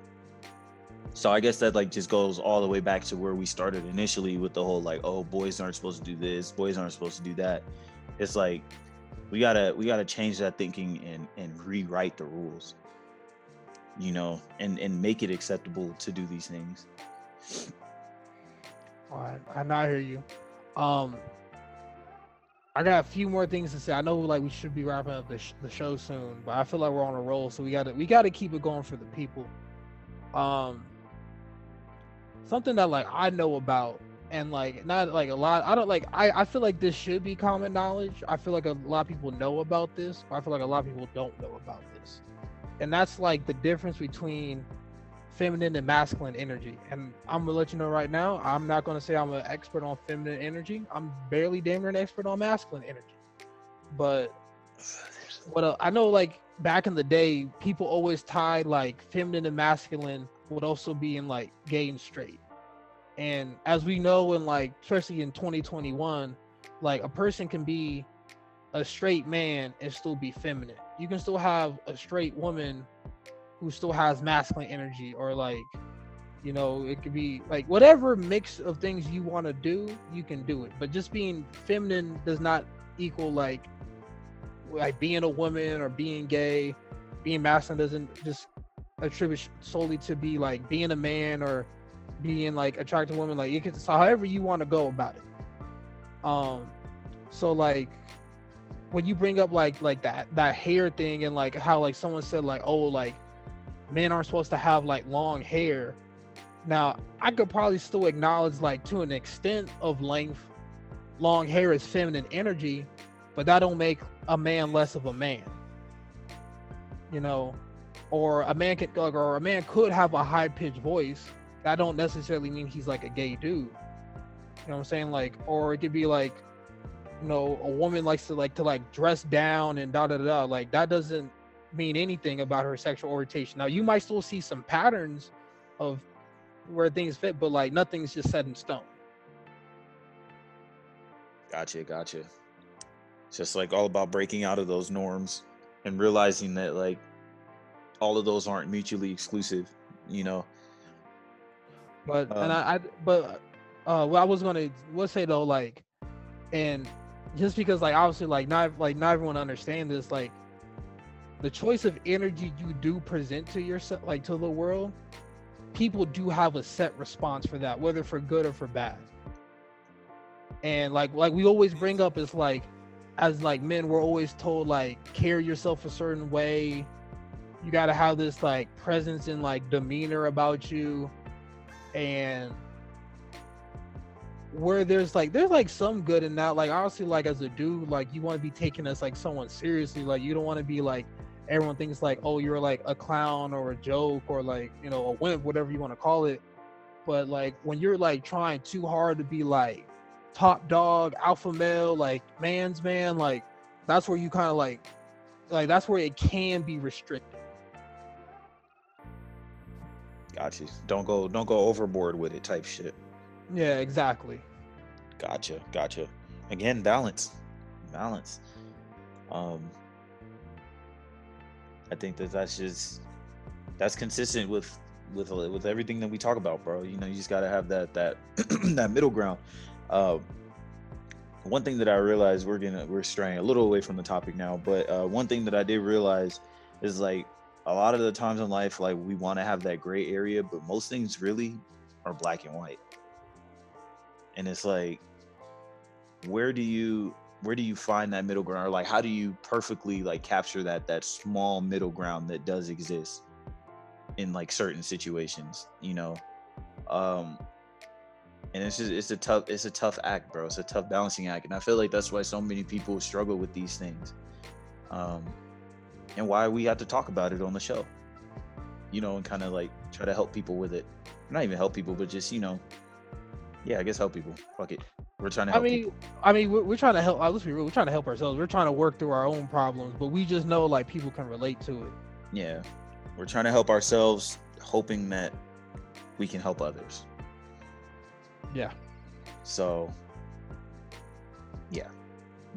so I guess that like just goes all the way back to where we started initially with the whole like, oh, boys aren't supposed to do this, boys aren't supposed to do that. It's like we gotta we gotta change that thinking and and rewrite the rules, you know, and and make it acceptable to do these things. All right, I not hear you. Um, I got a few more things to say. I know like we should be wrapping up the, sh- the show soon, but I feel like we're on a roll, so we got to we got to keep it going for the people. Um, something that like I know about and like not like a lot. I don't like I I feel like this should be common knowledge. I feel like a lot of people know about this, I feel like a lot of people don't know about this, and that's like the difference between feminine and masculine energy. And I'm gonna let you know right now, I'm not gonna say I'm an expert on feminine energy. I'm barely damn near an expert on masculine energy. But what uh, I know, like back in the day, people always tied like feminine and masculine would also be in like gay and straight. And as we know, in like especially in 2021, like a person can be a straight man and still be feminine. You can still have a straight woman who still has masculine energy or like you know it could be like whatever mix of things you want to do you can do it but just being feminine does not equal like like being a woman or being gay being masculine doesn't just attribute solely to be like being a man or being like attracted to women like you can so however you want to go about it um so like when you bring up like like that that hair thing and like how like someone said like oh like men aren't supposed to have like long hair Now, I could probably still acknowledge, like, to an extent of length, long hair is feminine energy, but that don't make a man less of a man. You know, or a man could or a man could have a high pitched voice. That don't necessarily mean he's like a gay dude. You know what I'm saying? Like, or it could be like, you know, a woman likes to like to like dress down and da da da. Like that doesn't mean anything about her sexual orientation. Now you might still see some patterns of where things fit, but like nothing's just set in stone. Gotcha, gotcha. It's just like all about breaking out of those norms and realizing that like all of those aren't mutually exclusive, you know. But um, and I, I but uh what I was gonna what say though, like and just because like obviously like not like not everyone understand this, like the choice of energy you do present to yourself like to the world people do have a set response for that whether for good or for bad. And like like we always bring up is like as like men we're always told like carry yourself a certain way. You got to have this like presence and like demeanor about you and where there's like there's like some good in that like obviously like as a dude like you want to be taken as like someone seriously like you don't want to be like everyone thinks like, oh, you're like a clown or a joke or like, you know, a wimp, whatever you want to call it. But like when you're like trying too hard to be like top dog, alpha male, like man's man, like that's where you kind of like, like that's where it can be restricted. Gotcha. Don't go, don't go overboard with it, type shit. Yeah, exactly. Gotcha, gotcha. Again, balance, balance. Um, I think that that's just that's consistent with with with everything that we talk about, bro. You know, you just gotta have that that <clears throat> that middle ground. Uh, one thing that I realized we're gonna we're straying a little away from the topic now, but uh, one thing that I did realize is like a lot of the times in life, like we want to have that gray area, but most things really are black and white. And it's like, where do you where do you find that middle ground? Or like how do you perfectly like capture that that small middle ground that does exist in like certain situations you know? Um and it's just it's a tough it's a tough act bro. It's a tough balancing act and i feel like that's why so many people struggle with these things. Um and why we have to talk about it on the show you know and kind of like try to help people with it not even help people but just you know yeah i guess help people fuck it we're trying to. I mean, people. I mean, we're, we're trying to help. Uh, let's be real. We're trying to help ourselves. We're trying to work through our own problems, but we just know like people can relate to it. Yeah, we're trying to help ourselves, hoping that we can help others. Yeah. So. Yeah,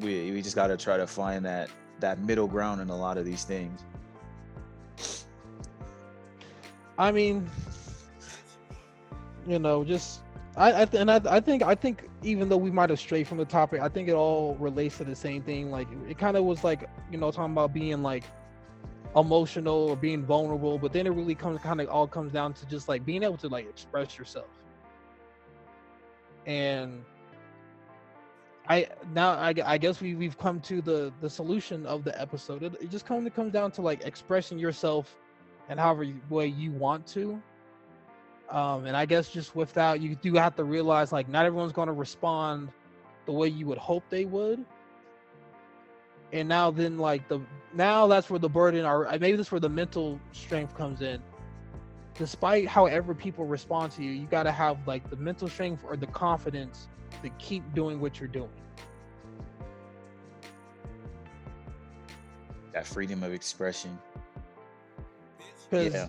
we we just got to try to find that that middle ground in a lot of these things. I mean, you know, just I, I th- and I, I think I think even though we might have strayed from the topic, I think it all relates to the same thing. Like it kind of was like you know talking about being like emotional or being vulnerable, but then it really comes kind of all comes down to just like being able to like express yourself. And I now I, I guess we we've come to the the solution of the episode. It, it just kind of comes down to like expressing yourself and however way you want to um, and I guess just with that, you do have to realize like not everyone's going to respond the way you would hope they would. And now then like the now that's where the burden or uh, maybe that's where the mental strength comes in. Despite however people respond to you, you got to have like the mental strength or the confidence to keep doing what you're doing. That freedom of expression. Yeah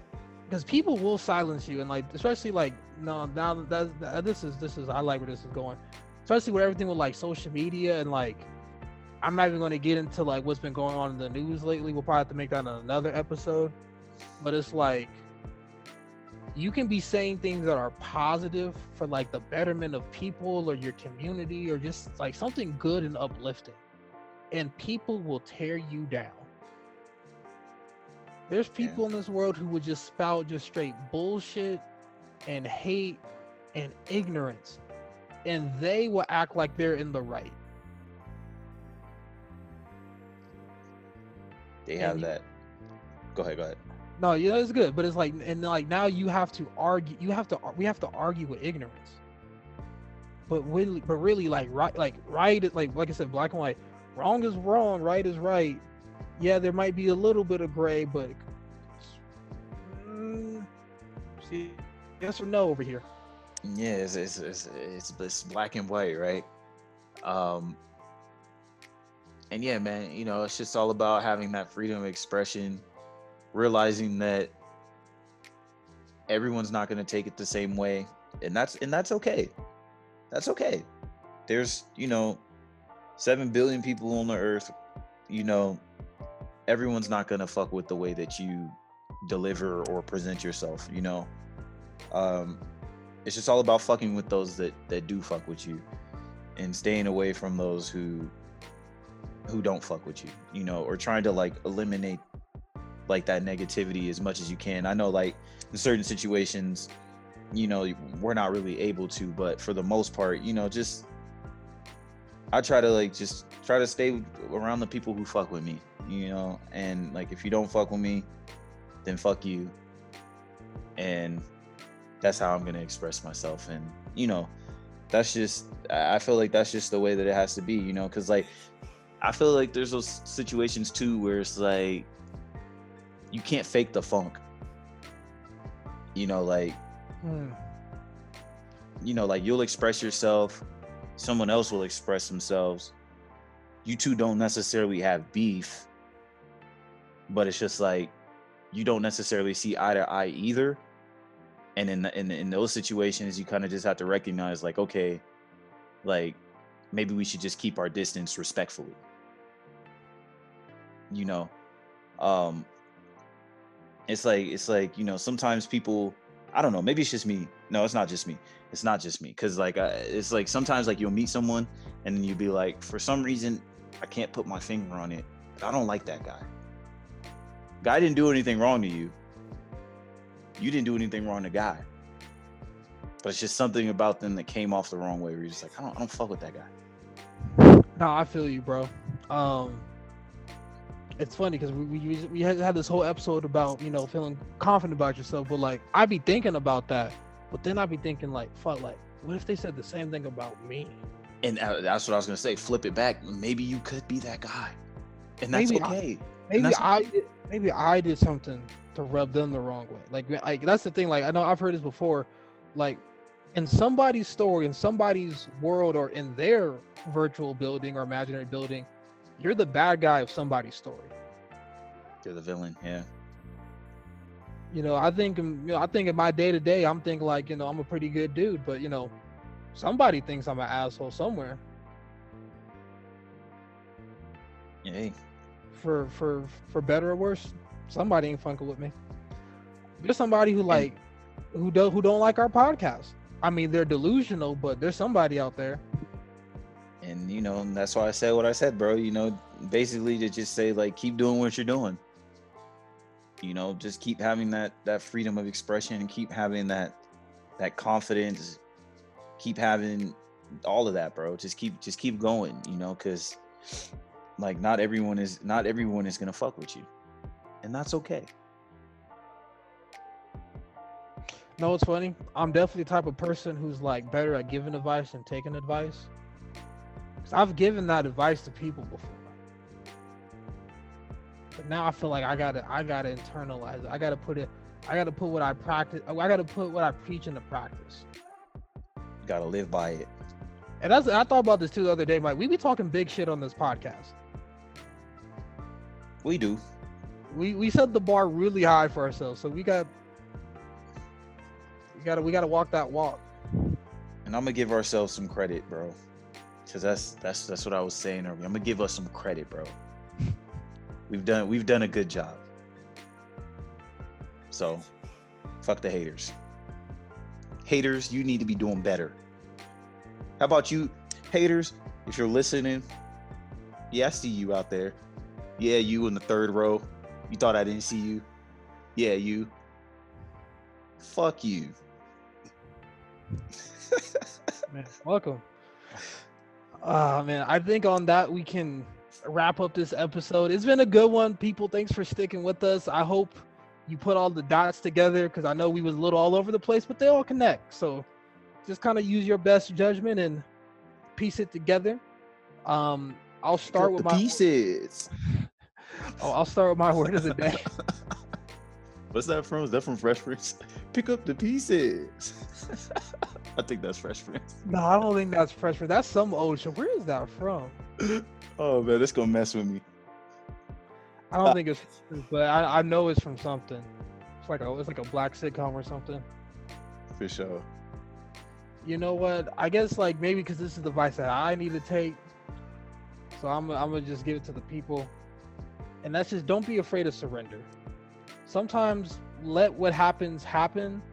because people will silence you and like especially like no now that, that this is this is I like where this is going, especially with everything with like social media and like I'm not even going to get into like what's been going on in the news lately. We'll probably have to make that in another episode, but it's like you can be saying things that are positive for like the betterment of people or your community or just like something good and uplifting, and people will tear you down there's people yeah. in this world who would just spout just straight bullshit and hate and ignorance, and they will act like they're in the right. They have that. Go ahead. Go ahead. No, yeah, it's good, but it's like, and like now you have to argue. You have to. We have to argue with ignorance. But really, but really, like right, like right, like like I said, black and white. Wrong is wrong. Right is right. Yeah, there might be a little bit of gray, but mm, see, yes or no over here. Yeah, it's it's, it's it's it's black and white, right? Um, and yeah, man, you know, it's just all about having that freedom of expression, realizing that everyone's not going to take it the same way, and that's and that's okay. That's okay. There's, you know, 7 billion people on the earth, you know, everyone's not going to fuck with the way that you deliver or present yourself, you know. Um it's just all about fucking with those that that do fuck with you and staying away from those who who don't fuck with you, you know, or trying to like eliminate like that negativity as much as you can. I know like in certain situations, you know, we're not really able to, but for the most part, you know, just I try to like just try to stay around the people who fuck with me, you know, and like if you don't fuck with me, then fuck you. And that's how I'm gonna express myself. And you know, that's just I feel like that's just the way that it has to be, you know, because like I feel like there's those situations too where it's like you can't fake the funk. You know, like hmm. you know, like you'll express yourself, someone else will express themselves. You two don't necessarily have beef, but it's just like you don't necessarily see eye to eye either. And in in in those situations, you kind of just have to recognize, like, okay, like maybe we should just keep our distance respectfully you know um it's like it's like you know sometimes people i don't know maybe it's just me. No it's not just me. It's not just me. Because like it's like sometimes like you'll meet someone and then you'll be like for some reason i can't put my finger on it. I don't like that guy. Guy didn't do anything wrong to you. You didn't do anything wrong to guy. But it's just something about them that came off the wrong way where you're just like i don't, I don't fuck with that guy. No i feel you bro. Um it's funny because we, we we had this whole episode about you know feeling confident about yourself, but like I'd be thinking about that, but then I'd be thinking like, fuck, like what if they said the same thing about me? And that's what I was gonna say. Flip it back. Maybe you could be that guy, and that's maybe okay. I, maybe that's I did, maybe I did something to rub them the wrong way. Like like that's the thing. Like I know I've heard this before. Like in somebody's story, in somebody's world, or in their virtual building or imaginary building, you're the bad guy of somebody's story. You're the villain, yeah. You know, I think um, you know, I think in my day to day, I'm thinking like, you know, I'm a pretty good dude, but you know, somebody thinks I'm an asshole somewhere. Hey. For for for better or worse, somebody ain't funking with me. There's somebody who like who don't who don't like our podcast. I mean, they're delusional, but there's somebody out there and you know that's why i said what i said bro you know basically to just say like keep doing what you're doing you know just keep having that that freedom of expression and keep having that that confidence. Keep having all of that bro. Just keep just keep going you know because like not everyone is not everyone is gonna fuck with you. And that's okay. No it's funny. I'm definitely the type of person who's like better at giving advice than taking advice. I've given that advice to people before. But now I feel like I gotta I gotta internalize it. I gotta put it I gotta put what I practice I gotta put what I preach into practice. You gotta live by it. And that's I thought about this too the other day, Mike. We be talking big shit on this podcast. We do. We we set the bar really high for ourselves. So we got we gotta we gotta walk that walk. And I'm gonna give ourselves some credit, bro. Cause that's that's that's what I was saying earlier. I'm gonna give us some credit, bro. We've done we've done a good job. So, fuck the haters. Haters, you need to be doing better. How about you, haters? If you're listening, yeah, I see you out there. Yeah, you in the third row. You thought I didn't see you. Yeah, you. Fuck you. Man, welcome. Oh man, I think on that we can wrap up this episode. It's been a good one, people. Thanks for sticking with us. I hope you put all the dots together because I know we was a little all over the place, but they all connect. So just kind of use your best judgment and piece it together. Um, I'll start with my pieces. <laughs> Oh, I'll start with my word of the day. <laughs> What's that from? Is that from Fresh Prince? <laughs> Pick up the pieces. I think that's Fresh Prince. No, I don't think that's fresh. Prince. That's some old show. Where is that from? Oh man, that's gonna mess with me. I don't Uh, think it's, but I, I know it's from something. It's like a it's like a black sitcom or something. For sure. You know what? I guess like maybe because this is the advice that I need to take. So I'm I'm gonna just give it to the people, and that's just don't be afraid of surrender. Sometimes let what happens happen,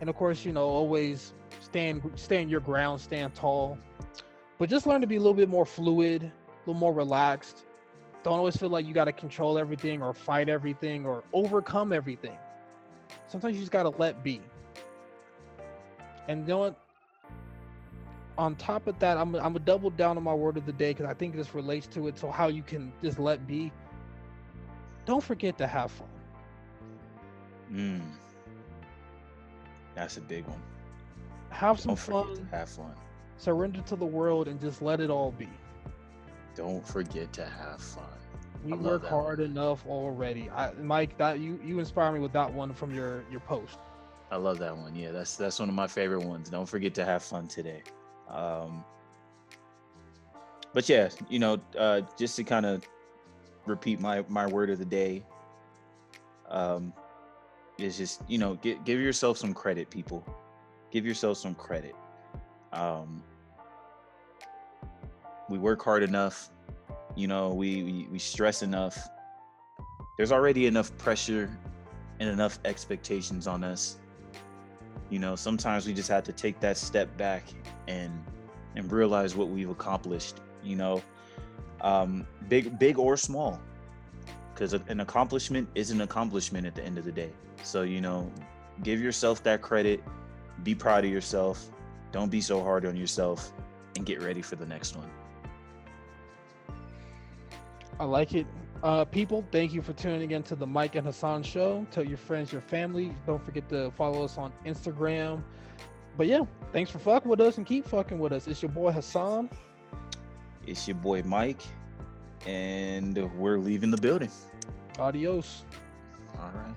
and of course you know always stand stand your ground, stand tall, but just learn to be a little bit more fluid, a little more relaxed. Don't always feel like you got to control everything or fight everything or overcome everything. Sometimes you just gotta let be. And you know what? On top of that, I'm I'm gonna double down on my word of the day because I think this relates to it. So how you can just let be. Don't forget to have fun. Mm. That's a big one. Have some fun. to have fun. Surrender to the world and just let it all be. Don't forget to have fun. We work hard one. enough already. I, Mike, that you you inspire me with that one from your your post. I love that one. Yeah, that's that's one of my favorite ones. Don't forget to have fun today. Um, but yeah, you know, uh, just to kind of repeat my my word of the day, um, is just you know give give yourself some credit, people. Give yourself some credit. Um, we work hard enough. You know, we, we we stress enough. There's already enough pressure and enough expectations on us you know sometimes we just have to take that step back and and realize what we've accomplished you know um big big or small because an accomplishment is an accomplishment at the end of the day so you know give yourself that credit be proud of yourself don't be so hard on yourself and get ready for the next one I like it. Uh, people, thank you for tuning in to the Mike and Hassan show. Tell your friends, your family. Don't forget to follow us on Instagram. But yeah, thanks for fucking with us and keep fucking with us. It's your boy Hassan. it's your boy mike and we're leaving the building Adios. all right